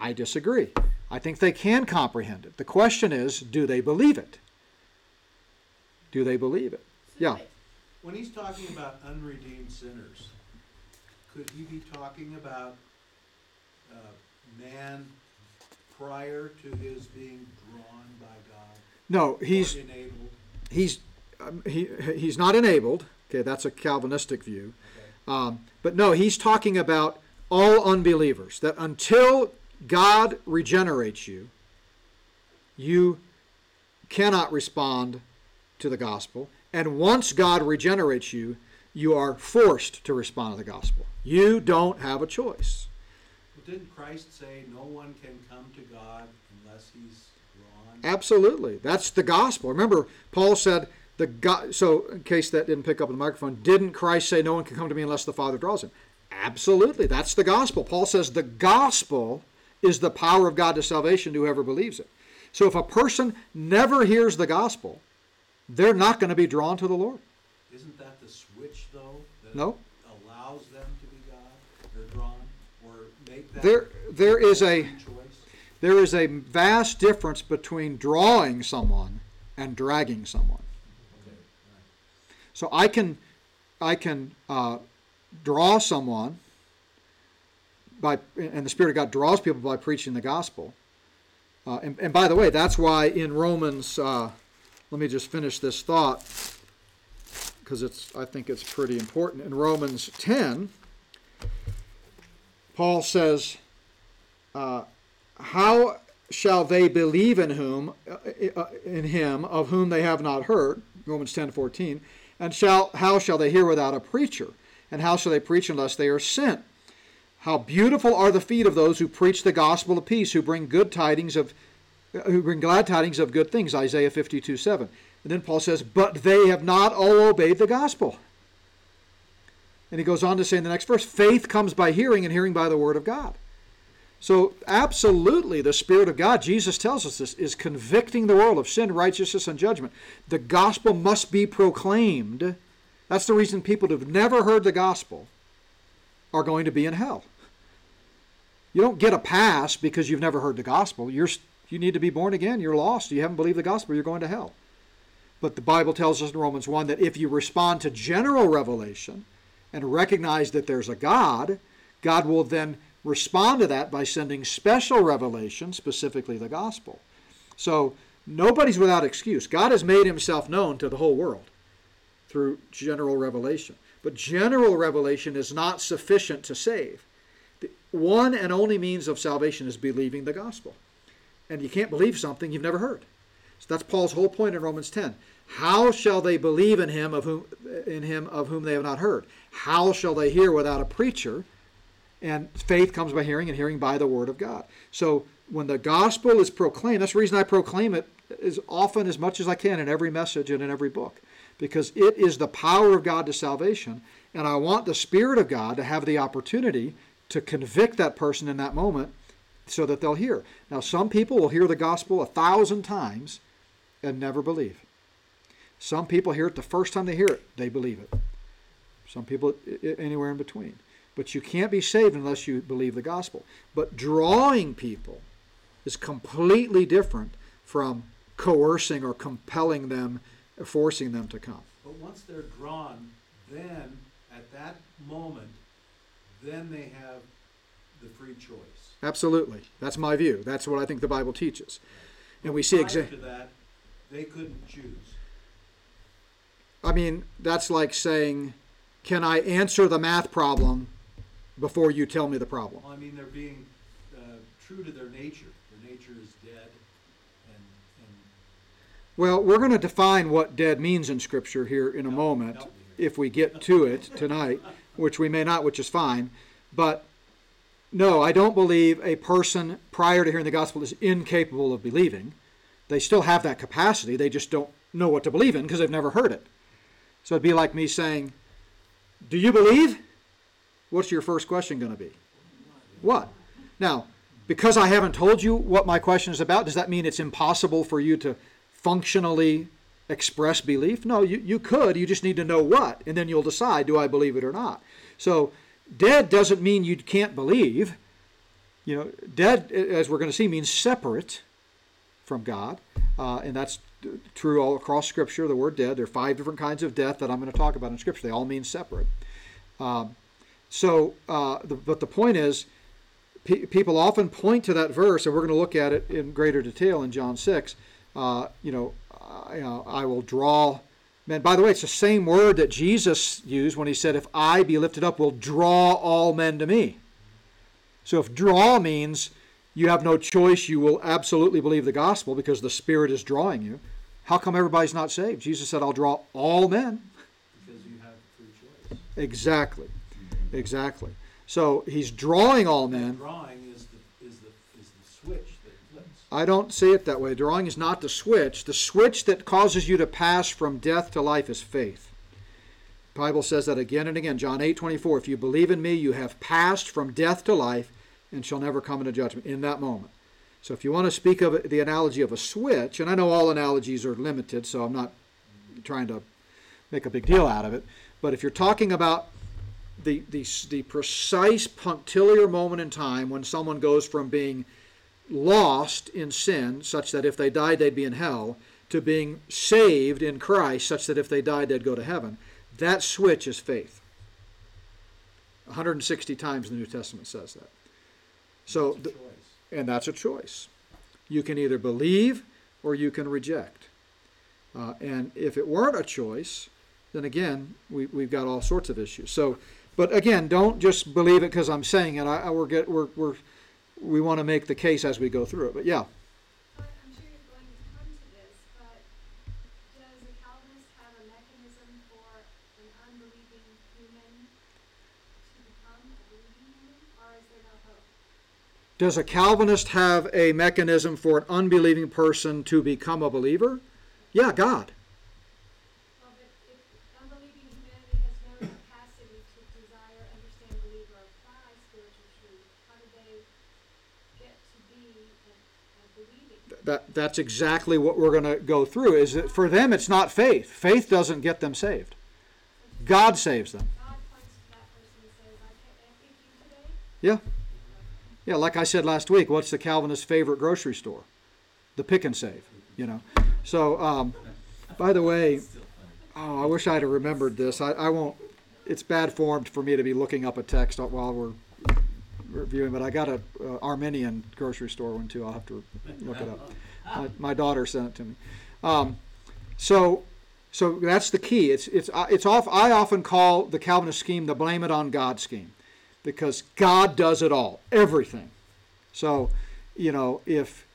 I disagree. I think they can comprehend it. The question is, do they believe it? Do they believe it? Yeah. When he's talking about unredeemed sinners, could he be talking about uh, man prior to his being drawn by God? No, he's enabled? he's um, he he's not enabled. Okay, that's a Calvinistic view. Okay. Um, but no, he's talking about all unbelievers. That until God regenerates you, you cannot respond to the gospel. And once God regenerates you, you are forced to respond to the gospel. You don't have a choice. But didn't Christ say no one can come to God unless he's drawn? Absolutely. That's the gospel. Remember, Paul said, the God, so in case that didn't pick up on the microphone, didn't Christ say no one can come to me unless the Father draws him? Absolutely. That's the gospel. Paul says the gospel is the power of God to salvation to whoever believes it. So if a person never hears the gospel, they're not going to be drawn to the Lord. Isn't that the switch though? That No. Allows them to be God They're drawn or make that? There, there is a choice? there is a vast difference between drawing someone and dragging someone. Okay, right. So I can, I can uh, draw someone by, and the Spirit of God draws people by preaching the gospel. Uh, and, and by the way, that's why in Romans, uh, let me just finish this thought because it's, I think it's pretty important. In Romans 10, Paul says, uh, "How shall they believe in whom, uh, uh, in him of whom they have not heard?" Romans 10, 14. And shall how shall they hear without a preacher? And how shall they preach unless they are sent? How beautiful are the feet of those who preach the gospel of peace, who bring good tidings of, who bring glad tidings of good things. Isaiah 52, 7. And then Paul says, but they have not all obeyed the gospel. And he goes on to say in the next verse, faith comes by hearing, and hearing by the word of God. So, absolutely, the Spirit of God, Jesus tells us this, is convicting the world of sin, righteousness, and judgment. The gospel must be proclaimed. That's the reason people who've never heard the gospel are going to be in hell. You don't get a pass because you've never heard the gospel. You're, you need to be born again. You're lost. You haven't believed the gospel. You're going to hell. But the Bible tells us in Romans 1 that if you respond to general revelation and recognize that there's a God, God will then respond to that by sending special revelation, specifically the gospel. So nobody's without excuse. God has made himself known to the whole world through general revelation. But general revelation is not sufficient to save. The one and only means of salvation is believing the gospel. And you can't believe something you've never heard. So that's Paul's whole point in Romans 10. How shall they believe in him of whom in him of whom they have not heard? How shall they hear without a preacher? And faith comes by hearing, and hearing by the word of God. So when the gospel is proclaimed, that's the reason I proclaim it as often as much as I can in every message and in every book, because it is the power of God to salvation, and I want the Spirit of God to have the opportunity to convict that person in that moment so that they'll hear. Now, some people will hear the gospel a thousand times and never believe. Some people hear it the first time they hear it, they believe it. Some people anywhere in between. But you can't be saved unless you believe the gospel. But drawing people is completely different from coercing or compelling them, forcing them to come. But once they're drawn, then, at that moment, then they have the free choice. Absolutely. That's my view. That's what I think the Bible teaches. And we see Prior exactly. that, they couldn't choose. I mean, that's like saying, can I answer the math problem before you tell me the problem? Well, I mean, they're being uh, true to their nature. Their nature is dead, and, and Well, we're going to define what dead means in Scripture here in a Help- moment, help if we get to it tonight, which we may not, which is fine. But no, I don't believe a person prior to hearing the gospel is incapable of believing. They still have that capacity, they just don't know what to believe in because they've never heard it. So it'd be like me saying, Do you believe? What's your first question going to be? What? Now, because I haven't told you what my question is about, does that mean it's impossible for you to functionally express belief? No, you, you could. You just need to know what, and then you'll decide do I believe it or not. So, dead doesn't mean you can't believe. You know, dead, as we're going to see, means separate from God, uh, and that's true all across Scripture. The word dead. There are five different kinds of death that I'm going to talk about in Scripture. They all mean separate. Um, so, uh, the, but the point is, pe- people often point to that verse, and we're going to look at it in greater detail in John six. Uh, you know, I, uh, I will draw men. By the way, it's the same word that Jesus used when he said, "If I be lifted up, will draw all men to me." So, if draw means you have no choice, you will absolutely believe the gospel because the Spirit is drawing you. How come everybody's not saved? Jesus said, "I'll draw all men." because you have free choice. Exactly, exactly. So he's drawing all men. Drawing is the, is the, is the switch that flips. I don't see it that way. Drawing is not the switch. The switch that causes you to pass from death to life is faith. The Bible says that again and again. John 8 24. If you believe in me, you have passed from death to life and shall never come into judgment in that moment. So if you want to speak of the analogy of a switch, and I know all analogies are limited, so I'm not trying to make a big deal out of it, but if you're talking about the, the, the precise punctiliar moment in time when someone goes from being lost in sin, such that if they died they'd be in hell, to being saved in Christ, such that if they died they'd go to heaven. That switch is faith. 160 times the New Testament says that. So, choice. and that's a choice. You can either believe or you can reject. Uh, and if it weren't a choice, then again, we, we've got all sorts of issues. So, but again, don't just believe it because I'm saying it. I, I, we're get, we're, we're, we want to make the case as we go through it. But yeah, But I'm sure you're going to come to this, but does a Calvinist have a mechanism for an unbelieving human to become a believing or is there no hope? does a Calvinist have a mechanism for an unbelieving person to become a believer? Yeah, God. That, that's exactly what we're going to go through. Is that for them, it's not faith. Faith doesn't get them saved. God saves them. God points to that person and says, I can't, I think you today, Yeah. Yeah, like I said last week, what's the Calvinist favorite grocery store? The pick and save, you know. So, um, by the way, oh, I wish I'd have remembered this. I, I won't, it's bad form for me to be looking up a text while we're reviewing, but I got a uh, Arminian grocery store one too. I'll have to look it up. My, my daughter sent it to me. Um, so, so that's the key. It's it's uh, it's off. I often call the Calvinist scheme the blame it on God scheme, because God does it all, everything. So, you know, if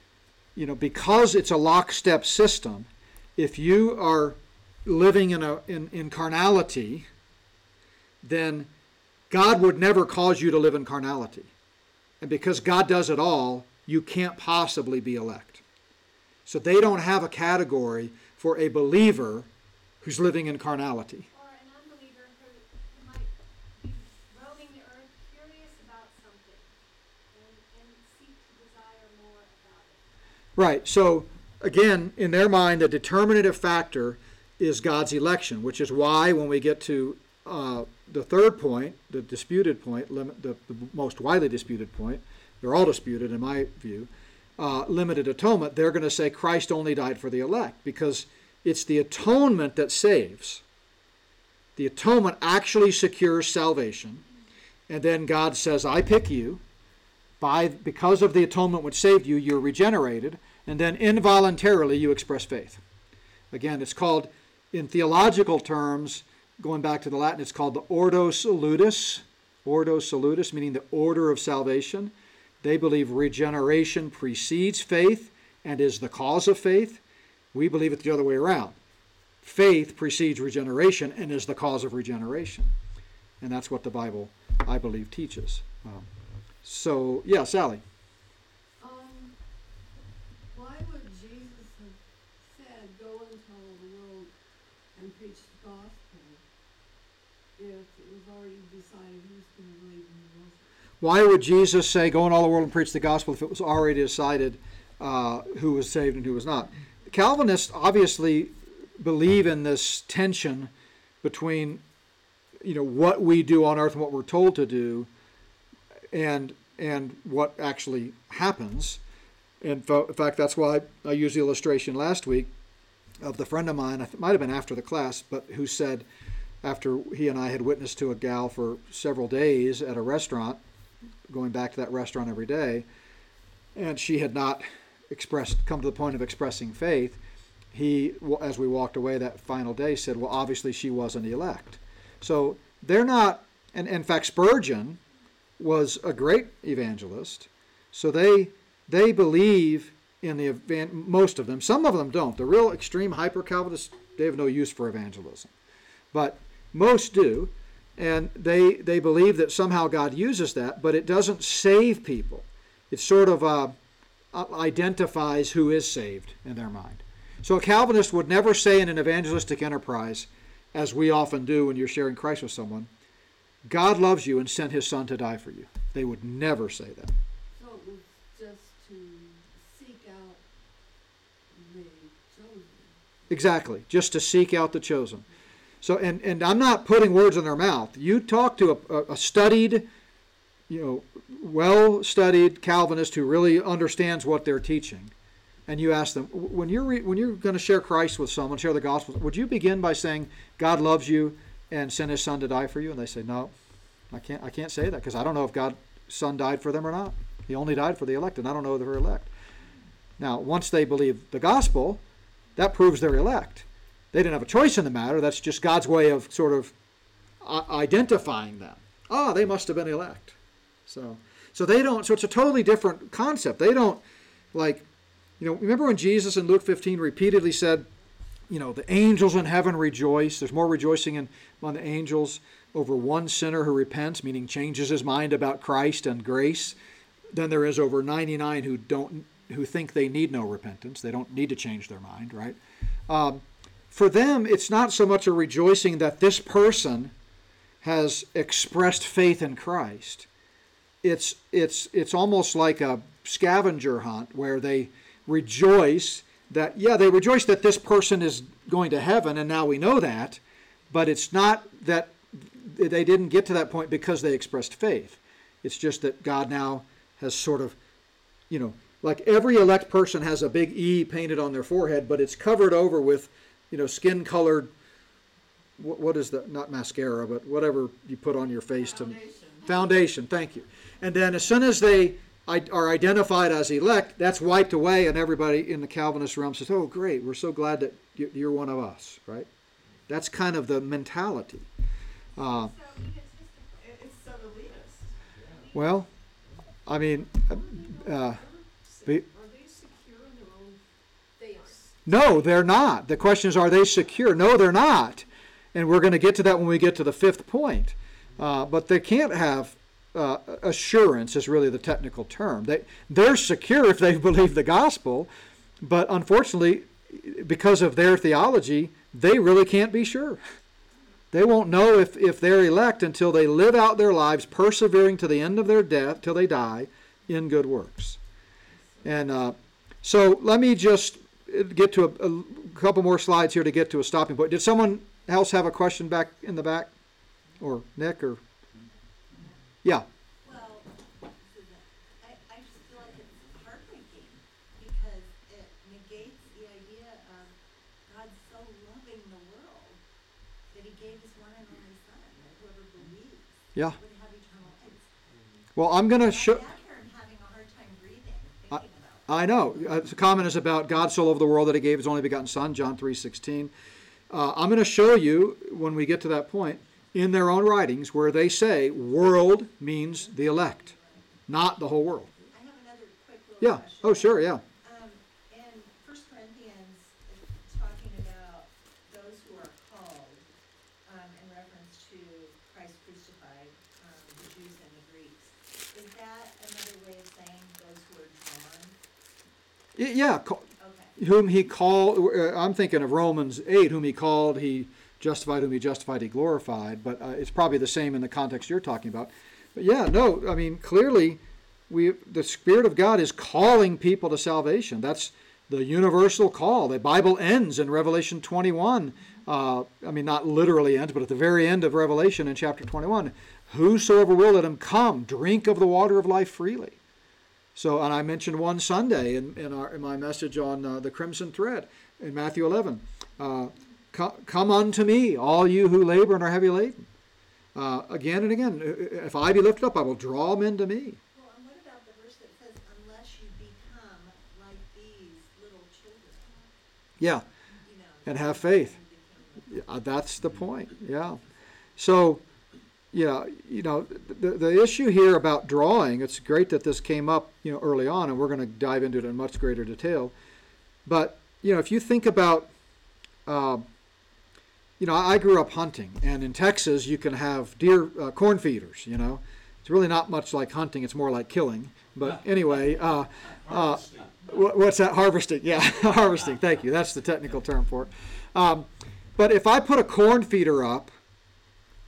you know, because it's a lockstep system, if you are living in a in, in carnality, then God would never cause you to live in carnality. And because God does it all, you can't possibly be elect. So they don't have a category for a believer who's living in carnality. Or an unbeliever who, who might be roaming the earth curious about something and, and seek to desire more about it. Right. So again, in their mind, the determinative factor is God's election, which is why when we get to uh, the third point, the disputed point, the, the most widely disputed point, they're all disputed in my view, uh, limited atonement, they're going to say Christ only died for the elect because it's the atonement that saves. The atonement actually secures salvation. And then God says, I pick you. By, because of the atonement which saved you, you're regenerated. And then involuntarily you express faith. Again, it's called, in theological terms, going back to the Latin, it's called the Ordo Salutis. Ordo Salutis, meaning the order of salvation. They believe regeneration precedes faith and is the cause of faith. We believe it the other way around. Faith precedes regeneration and is the cause of regeneration. And that's what the Bible, I believe, teaches. Um, so, yeah, Sally. Um, why would Jesus have said, go into all the world and preach the gospel if it was already decided who's gonna believe and who wasn't? Why would Jesus say, go in all the world and preach the gospel if it was already decided uh, who was saved and who was not? Calvinists obviously believe in this tension between you know what we do on earth and what we're told to do and and what actually happens in in fact that's why i used the illustration last week of the friend of mine it might have been after the class but who said after he and i had witnessed to a gal for several days at a restaurant going back to that restaurant every day and she had not expressed come to the point of expressing faith he, as we walked away that final day, said, Well, obviously she wasn't elect. So they're not, and in fact, Spurgeon was a great evangelist. So they, they believe in the event, most of them. Some of them don't. The real extreme hyper Calvinists, they have no use for evangelism. But most do. And they, they believe that somehow God uses that, but it doesn't save people. It sort of uh, identifies who is saved in their mind. So a Calvinist would never say in an evangelistic enterprise, as we often do when you're sharing Christ with someone, God loves you and sent his son to die for you. They would never say that. So it was just to seek out the chosen. Exactly, just to seek out the chosen. So, and, and I'm not putting words in their mouth. You talk to a, a studied, you know, well studied Calvinist who really understands what they're teaching and you ask them when you're re- when you're going to share Christ with someone, share the gospel, would you begin by saying God loves you and sent His Son to die for you? And they say, No, I can't. I can't say that because I don't know if God's Son died for them or not. He only died for the elect, and I don't know if they're elect. Now, once they believe the gospel, that proves they're elect. They didn't have a choice in the matter. That's just God's way of sort of uh, identifying them. Ah, they must have been elect. So, so they don't. So it's a totally different concept. They don't like you know, remember when Jesus in Luke 15 repeatedly said, you know, the angels in heaven rejoice. There's more rejoicing in, on the angels over one sinner who repents, meaning changes his mind about Christ and grace, than there is over 99 who don't who think they need no repentance. They don't need to change their mind, right? Um, for them, it's not so much a rejoicing that this person has expressed faith in Christ. It's it's it's almost like a scavenger hunt where they rejoice that, yeah, they rejoice that this person is going to heaven, and now we know that, but it's not that they didn't get to that point because they expressed faith. It's just that God now has sort of, you know, like every elect person has a big E painted on their forehead, but it's covered over with, you know, skin colored, what, what is that? Not mascara, but whatever you put on your face to. Foundation. Foundation, thank you. And then as soon as they are identified as elect, that's wiped away, and everybody in the Calvinist realm says, "Oh, great, we're so glad that you- you're one of us." Right? That's kind of the mentality. Uh, So egotistical. It, it's so elitist. well, I mean, uh, be- Are they secure in their own? They aren't. No, they're not. The question is, are they secure? No, they're not. And we're going to get to that when we get to the fifth point. Uh, but they can't have uh, assurance, is really the technical term. They, they're secure if they believe the gospel, but unfortunately, because of their theology, they really can't be sure. They won't know if, if they're elect until they live out their lives, persevering to the end of their death, till they die, in good works. And uh, so let me just get to a, a couple more slides here to get to a stopping point. Did someone else have a question back in the back? Or Nick or? Yeah. Well, I, I just feel like it's heartbreaking because it negates the idea of God so loving the world that he gave his one and only son, that whoever believes Yeah. would have eternal life. Well, I'm going to show. down here and having a hard time breathing, I- thinking about it. I know. Uh, the comment is about God so loved the world that he gave his only begotten Son, John 3.16. Uh, I'm going to show you, when we get to that point, in their own writings where they say world means the elect, not the whole world. I have another quick little Yeah. question. Oh, sure, yeah. Um, in First Corinthians, it's talking about those who are called, um, in reference to Christ crucified, um, the Jews and the Greeks. Is that another way of saying those who are drawn? Y- Yeah, ca- Okay, whom he called, uh, I'm thinking of Romans 8, whom he called, he justified, whom he justified, he glorified, but uh, it's probably the same in the context you're talking about. But yeah, no, I mean, clearly, we, the Spirit of God is calling people to salvation. That's the universal call. The Bible ends in Revelation 21. Uh, I mean, not literally ends, but at the very end of Revelation in chapter 21, whosoever will, let him come, drink of the water of life freely. So, and I mentioned one Sunday in, in, our, in my message on uh, the Crimson Thread in Matthew 11. Uh, "Co- Come unto me, all you who labor and are heavy laden. Uh, again and again, if I be lifted up, I will draw men to me. well, and what about the verse that says, unless you become like these little children, Yeah, you know? and have faith. Yeah, that's the point. Yeah. So, yeah, you know, the, the issue here about drawing, it's great that this came up, you know, early on, and we're going to dive into it in much greater detail. But, you know, if you think about, uh, you know, I grew up hunting, and in Texas, you can have deer, uh, corn feeders, you know. It's really not much like hunting, it's more like killing. But anyway, uh, uh, what's that? Harvesting. Yeah, harvesting. Thank you. That's the technical term for it. Um, but if I put a corn feeder up,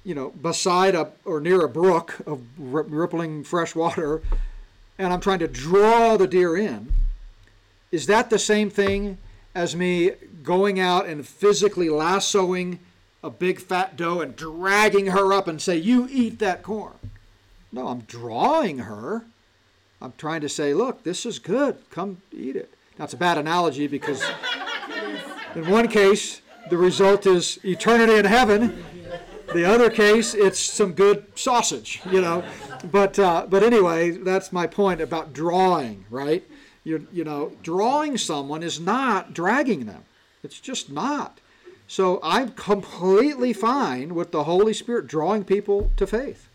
you know, beside a or near a brook of rippling fresh water, and I'm trying to draw the deer in, is that the same thing as me going out and physically lassoing a big fat doe and dragging her up and say, "You eat that corn"? No, I'm drawing her. I'm trying to say, "Look, this is good. Come eat it." Now it's a bad analogy because in one case the result is eternity in heaven. The other case, it's some good sausage, you know. But uh, but anyway, that's my point about drawing, right? You you know, drawing someone is not dragging them. It's just not. So I'm completely fine with the Holy Spirit drawing people to faith.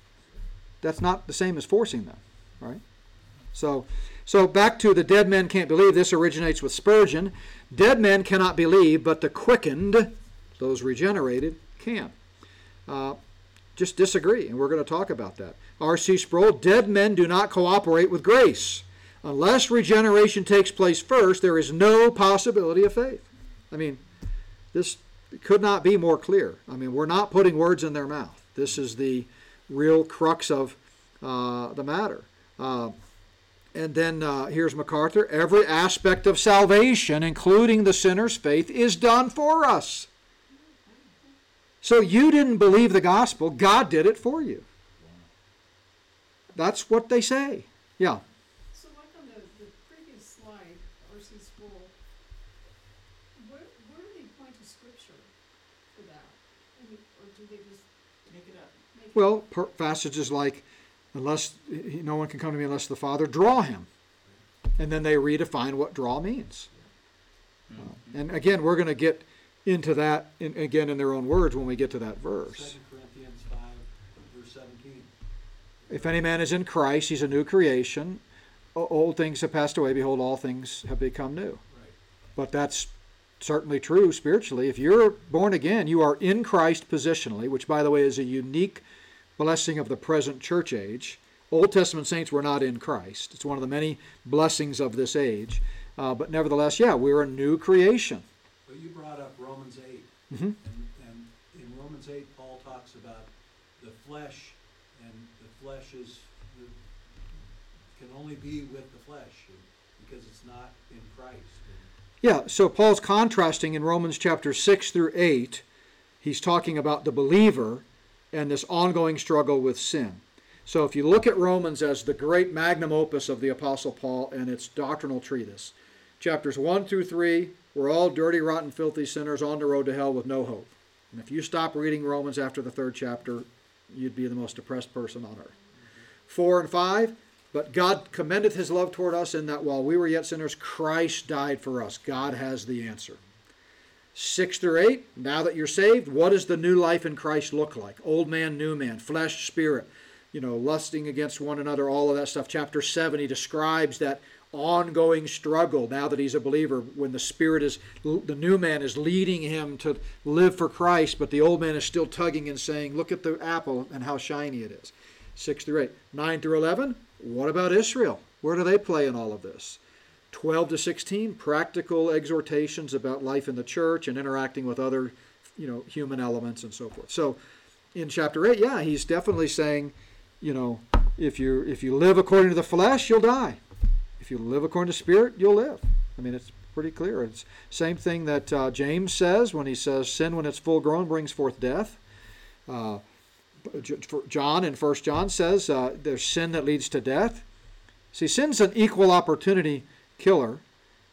That's not the same as forcing them, right? So so back to the dead men can't believe. This originates with Spurgeon. Dead men cannot believe, but the quickened, those regenerated, can uh, just disagree, and we're going to talk about that. R.C. Sproul, dead men do not cooperate with grace. Unless regeneration takes place first, there is no possibility of faith. I mean, this could not be more clear. I mean, we're not putting words in their mouth. This is the real crux of uh, the matter. Uh, and then uh, here's MacArthur every aspect of salvation, including the sinner's faith, is done for us. So you didn't believe the gospel, God did it for you. That's what they say. Yeah. So like on the, the previous slide, R.C. Sproul, where, where do they point to scripture for that? I mean, or do they just Make it up. make? Well, per- passages like unless no one can come to me unless the Father draw him. And then they redefine what draw means. Mhm. And again, we're going to get into that in, again in their own words when we get to that verse. Second Corinthians five, verse seventeen. If any man is in Christ, he's a new creation. O- Old things have passed away; behold, all things have become new. Right. But that's certainly true spiritually. If you're born again, you are in Christ positionally, which, by the way, is a unique blessing of the present church age. Old Testament saints were not in Christ. It's one of the many blessings of this age. Uh, but nevertheless, yeah, we're a new creation. But you brought up Romans eight. Mhm. And, and in Romans eight, Paul talks about the flesh, and the flesh is, the- can only be with the flesh, because it's not in Christ. Yeah, so Paul's contrasting in Romans chapter 6 through 8. He's talking about the believer and this ongoing struggle with sin. So if you look at Romans as the great magnum opus of the Apostle Paul and its doctrinal treatise, chapters 1 through 3, we're all dirty, rotten, filthy sinners on the road to hell with no hope. And if you stop reading Romans after the third chapter, you'd be the most depressed person on earth. 4 and 5, but God commendeth his love toward us in that while we were yet sinners, Christ died for us. God has the answer. 6 through 8, now that you're saved, what does the new life in Christ look like? Old man, new man, flesh, spirit, you know, lusting against one another, all of that stuff. Chapter 7, he describes that ongoing struggle now that he's a believer when the spirit is the new man is leading him to live for Christ but the old man is still tugging and saying look at the apple and how shiny it is. 6 through 8 9 through 11 what about Israel? Where do they play in all of this? 12 to 16 practical exhortations about life in the church and interacting with other you know human elements and so forth. So in chapter 8 yeah he's definitely saying you know if you if you live according to the flesh you'll die if you live according to spirit you'll live. I mean it's pretty clear. It's same thing that uh, james says when he says sin when it's full grown brings forth death. Uh, john in first john says uh, there's sin that leads to death. See sin's an equal opportunity killer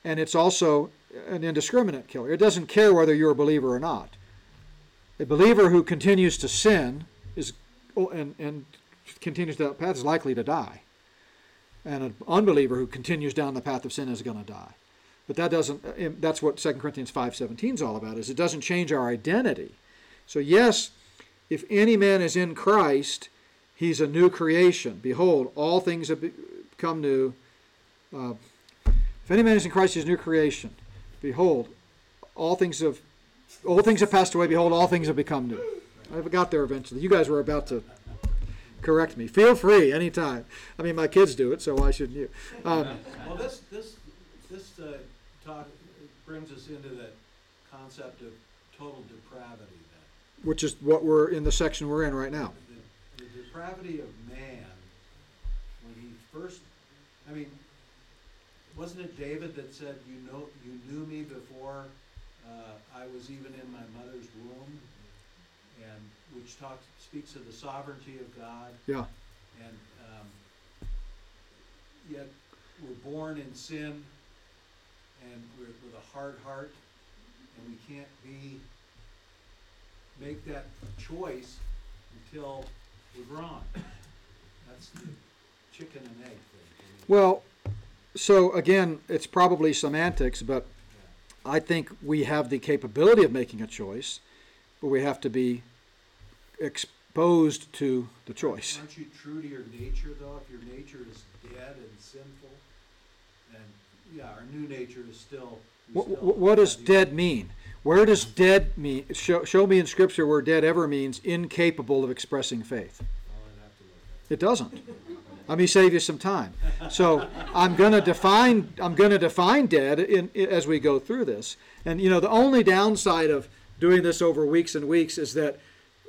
and it's also an indiscriminate killer. It doesn't care whether you're a believer or not. A believer who continues to sin is oh, and, and continues that path is likely to die and an unbeliever who continues down the path of sin is going to die. But that doesn't uh, that's what 2 corinthians 5.17 is all about is it doesn't change our identity. So yes if any man is in christ he's a new creation. Behold all things have become new. Uh, if any man is in christ he's a new creation. Behold all things have old things have passed away. Behold all things have become new. I got there eventually. You guys were about to correct me. Feel free anytime. I mean, my kids do it, so why shouldn't you? Um, Well, this, this, this, uh, talk, brings us into the concept of total depravity then. which is what we're in the section we're in right now. The, the depravity of man, when he first, I mean, wasn't it David that said, you know, you knew me before, uh, I was even in my mother's womb? And, which talks, speaks of the sovereignty of God, Yeah. and, um, yet we're born in sin, and we're with a hard heart, and we can't be, make that choice until we're grown. That's the chicken and egg thing. Well, so again, it's probably semantics, but I think we have the capability of making a choice, but we have to be exposed to the choice. Aren't you true to your nature though, if your nature is dead and sinful? And, yeah, our new nature is still. What, still what, does dead mean? Where does dead mean? Show, show me in Scripture where dead ever means incapable of expressing faith. I'd have to look at It doesn't. Let me save you some time. So I'm going to define I'm going to define dead in, in, as we go through this. And you know the only downside of doing this over weeks and weeks is that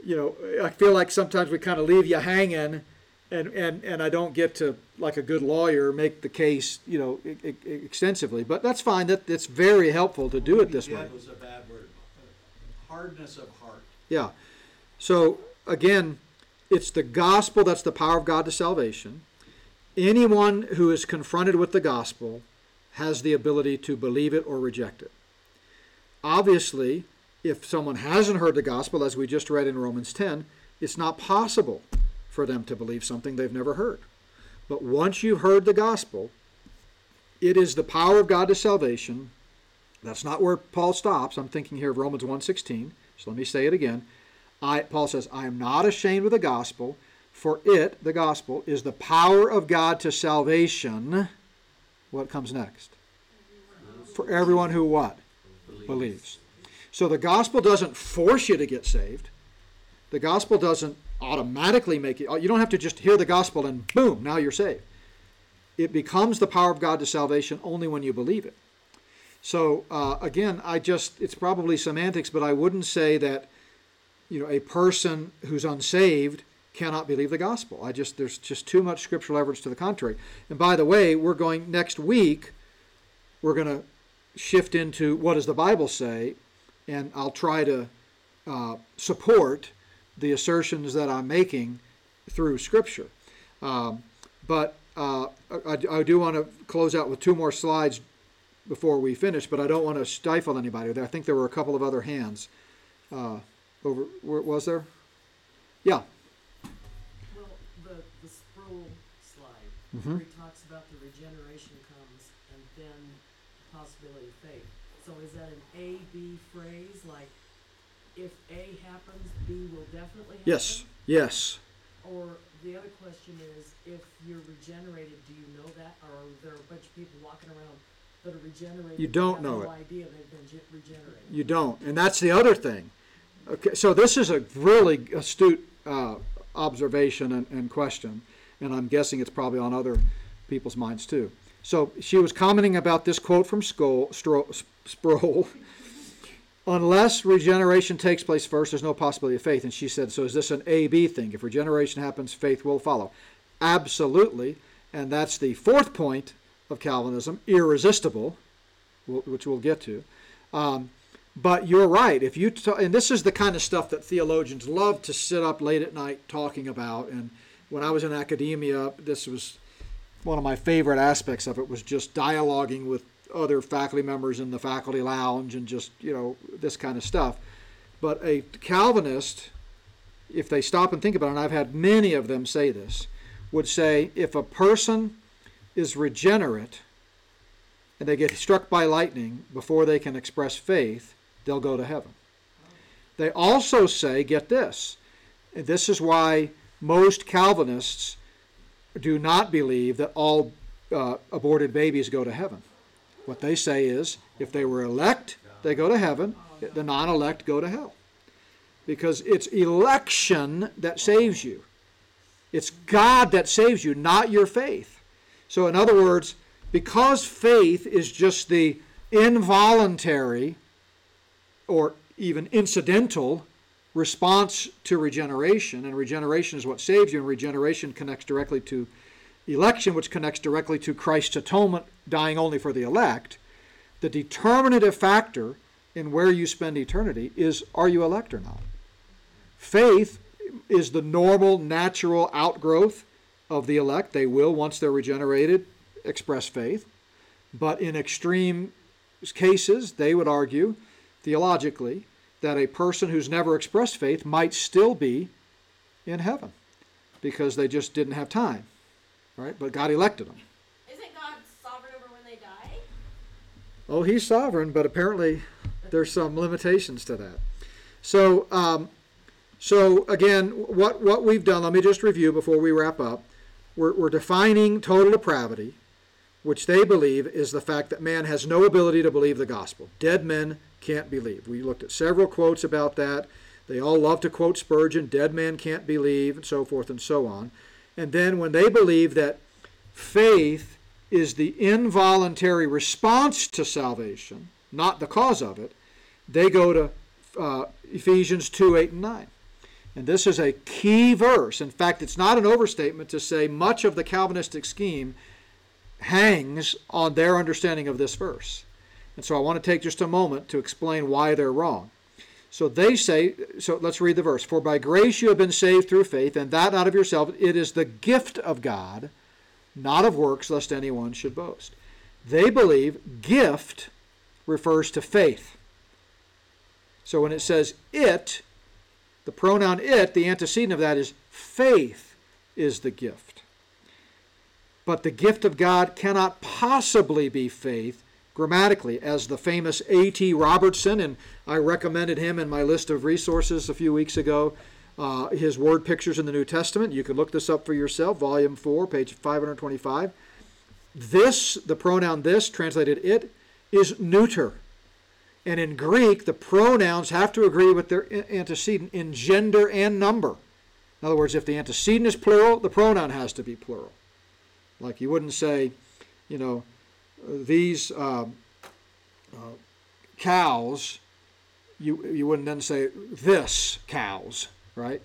you know I feel like sometimes we kind of leave you hanging, and and and I don't get to like a good lawyer make the case you know e- e- extensively. But that's fine. That it's very helpful to do it this way. Was a bad word. Uh, hardness of heart. Yeah. So again, it's the gospel that's the power of God to salvation. Anyone who is confronted with the gospel has the ability to believe it or reject it. Obviously, if someone hasn't heard the gospel, as we just read in Romans 10, it's not possible for them to believe something they've never heard. But once you've heard the gospel, it is the power of God to salvation. That's not where Paul stops. I'm thinking here of Romans 1:16. So let me say it again. I, Paul says, I am not ashamed of the gospel, for it, the gospel, is the power of God to salvation. What comes next? For everyone who what? Believes. So the gospel doesn't force you to get saved. The gospel doesn't automatically make you, you don't have to just hear the gospel and boom, now you're saved. It becomes the power of God to salvation only when you believe it. So uh, again, I just, it's probably semantics, but I wouldn't say that, you know, a person who's unsaved cannot believe the gospel. I just, there's just too much scriptural evidence to the contrary. And by the way, we're going, next week, we're going to shift into what does the Bible say, and I'll try to uh, support the assertions that I'm making through Scripture. Um, but uh, I, I do want to close out with two more slides before we finish, but I don't want to stifle anybody. I think there were a couple of other hands. Uh, over, was there? Yeah. Well, the, the Sproul slide, Mhm. where he talks about the regeneration comes and then the possibility of faith. So is that an A, B phrase, like if A happens, B will definitely happen? Yes. Yes. Or the other question is, if you're regenerated, do you know that, or are there a bunch of people walking around that are regenerated? You don't know no it. idea they've been regenerated? You don't, and that's the other thing. Okay, so this is a really astute uh, observation and, and question, and I'm guessing it's probably on other people's minds too. So she was commenting about this quote from Skoll, Sproul. Unless regeneration takes place first, there's no possibility of faith. And she said, so is this an A B thing? If regeneration happens, faith will follow. Absolutely. And that's the fourth point of Calvinism, irresistible, which we'll get to. Um, but you're right. If you t- and this is the kind of stuff that theologians love to sit up late at night talking about. And when I was in academia, this was one of my favorite aspects of it was just dialoguing with other faculty members in the faculty lounge and just you know this kind of stuff. But a Calvinist, if they stop and think about it, and I've had many of them say this, would say if a person is regenerate and they get struck by lightning before they can express faith, they'll go to heaven. They also say, get this, this is why most Calvinists do not believe that all uh, aborted babies go to heaven. What they say is, if they were elect, they go to heaven, the non elect go to hell. Because it's election that saves you. It's God that saves you, not your faith. So, in other words, because faith is just the involuntary or even incidental response to regeneration, and regeneration is what saves you, and regeneration connects directly to election, which connects directly to Christ's atonement, dying only for the elect, the determinative factor in where you spend eternity is are you elect or not? Faith is the normal, natural outgrowth of the elect. They will, once they're regenerated, express faith. But in extreme cases, they would argue, theologically, that a person who's never expressed faith might still be in heaven because they just didn't have time, right? But God elected them. Isn't God sovereign over when they die? Oh, he's sovereign, but apparently there's some limitations to that. So, um, so again, what what we've done. Let me just review before we wrap up. We're, we're defining total depravity, which they believe is the fact that man has no ability to believe the gospel. Dead men can't believe. We looked at several quotes about that. They all love to quote Spurgeon, dead man can't believe, and so forth and so on. And then when they believe that faith is the involuntary response to salvation, not the cause of it, they go to uh, Ephesians 2 8 and 9. And this is a key verse. In fact, it's not an overstatement to say much of the Calvinistic scheme hangs on their understanding of this verse. And so I want to take just a moment to explain why they're wrong. So they say, so let's read the verse. For by grace you have been saved through faith, and that not of yourself. It is the gift of God, not of works, lest anyone should boast. They believe gift refers to faith. So when it says it, the pronoun it, the antecedent of that is faith. is the gift. But the gift of God cannot possibly be faith grammatically, as the famous A.T. Robertson, and I recommended him in my list of resources a few weeks ago, uh, his word pictures in the New Testament. You can look this up for yourself, volume 4, page 525. This, the pronoun this, translated it, is neuter. And in Greek, the pronouns have to agree with their antecedent in gender and number. In other words, if the antecedent is plural, the pronoun has to be plural. Like you wouldn't say, you know, these um, uh, cows, you, you wouldn't then say this cows, right?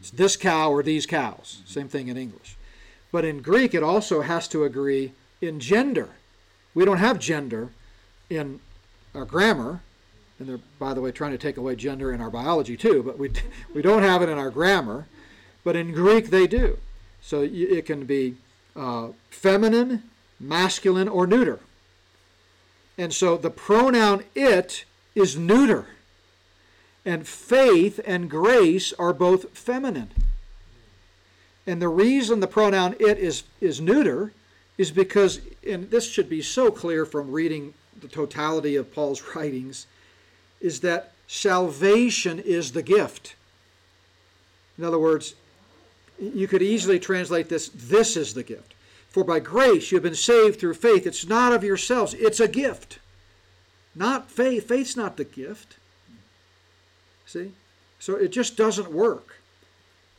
It's this cow or these cows. Same thing in English. But in Greek, it also has to agree in gender. We don't have gender in our grammar, and they're, by the way, trying to take away gender in our biology too, but we, we don't have it in our grammar. But in Greek, they do. So it can be uh, feminine, masculine, or neuter. And so the pronoun it is neuter. And faith and grace are both feminine. And the reason the pronoun it is, is neuter is because, and this should be so clear from reading the totality of Paul's writings, is that salvation is the gift. In other words, you could easily translate this this is the gift. For by grace you have been saved through faith. It's not of yourselves, it's a gift. Not faith. Faith's not the gift. See? So it just doesn't work.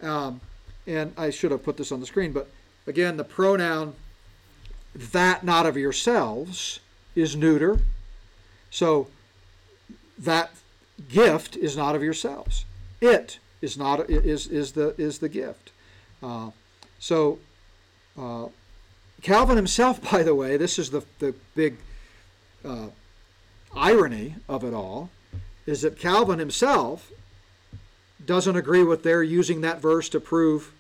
Um, and I should have put this on the screen, but again, the pronoun that not of yourselves is neuter. So that gift is not of yourselves. It is not is is the is the gift. Uh, so uh, Calvin himself, by the way, this is the the big uh, irony of it all, is that Calvin himself doesn't agree with their using that verse to prove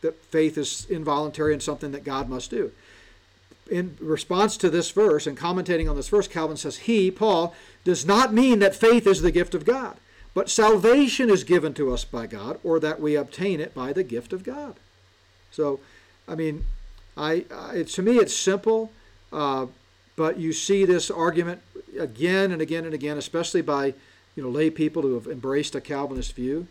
that faith is involuntary and something that God must do. In response to this verse and commentating on this verse, Calvin says, He, Paul, does not mean that faith is the gift of God, but salvation is given to us by God, or that we obtain it by the gift of God. So, I mean, I, I to me it's simple, uh, but you see this argument again and again and again, especially by you know lay people who have embraced a Calvinist view.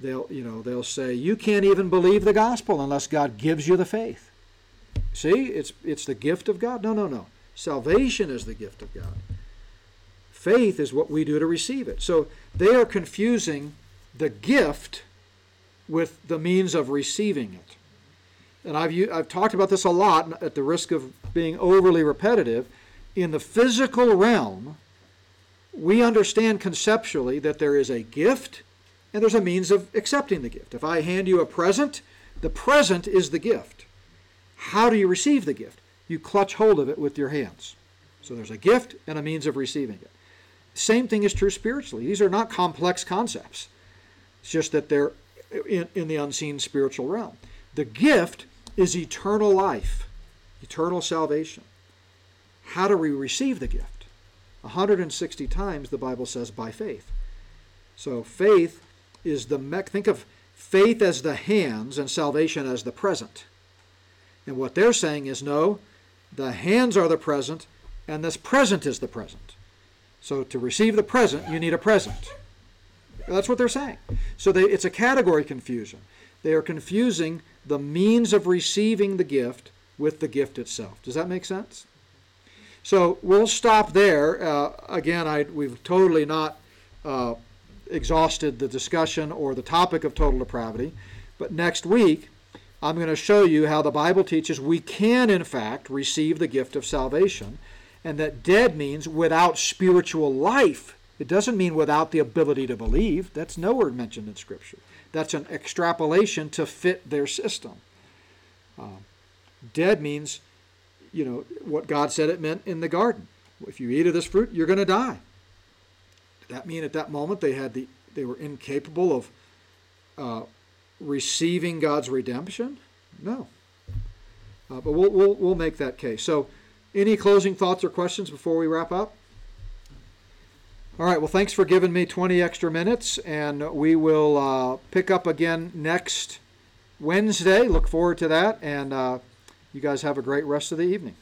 They'll you know they'll say you can't even believe the gospel unless God gives you the faith. See, it's it's the gift of God. No, no, no. Salvation is the gift of God. Faith is what we do to receive it. So they are confusing the gift with the means of receiving it. And I've I've talked about this a lot at the risk of being overly repetitive. In the physical realm, we understand conceptually that there is a gift and there's a means of accepting the gift. If I hand you a present, the present is the gift. How do you receive the gift? You clutch hold of it with your hands. So there's a gift and a means of receiving it. Same thing is true spiritually. These are not complex concepts. It's just that they're in, in the unseen spiritual realm. The gift is eternal life, eternal salvation. How do we receive the gift? 160 times the Bible says by faith. So faith is the mech. Think of faith as the hands and salvation as the present. And what they're saying is no, the hands are the present, and this present is the present. So to receive the present, you need a present. That's what they're saying. So they, it's a category confusion. They are confusing the means of receiving the gift with the gift itself. Does that make sense? So we'll stop there. Uh, again, I, we've totally not uh, exhausted the discussion or the topic of total depravity. But next week, I'm going to show you how the Bible teaches we can, in fact, receive the gift of salvation, and that dead means without spiritual life. It doesn't mean without the ability to believe. That's nowhere mentioned in Scripture. That's an extrapolation to fit their system. Uh, dead means, you know, what God said it meant in the garden. If you eat of this fruit, you're going to die. Did that mean at that moment they had the they were incapable of uh, receiving God's redemption? No. Uh, but we'll, we'll we'll make that case. So, any closing thoughts or questions before we wrap up? All right. Well, thanks for giving me 20 extra minutes, and we will uh, pick up again next Wednesday. Look forward to that, and uh, you guys have a great rest of the evening.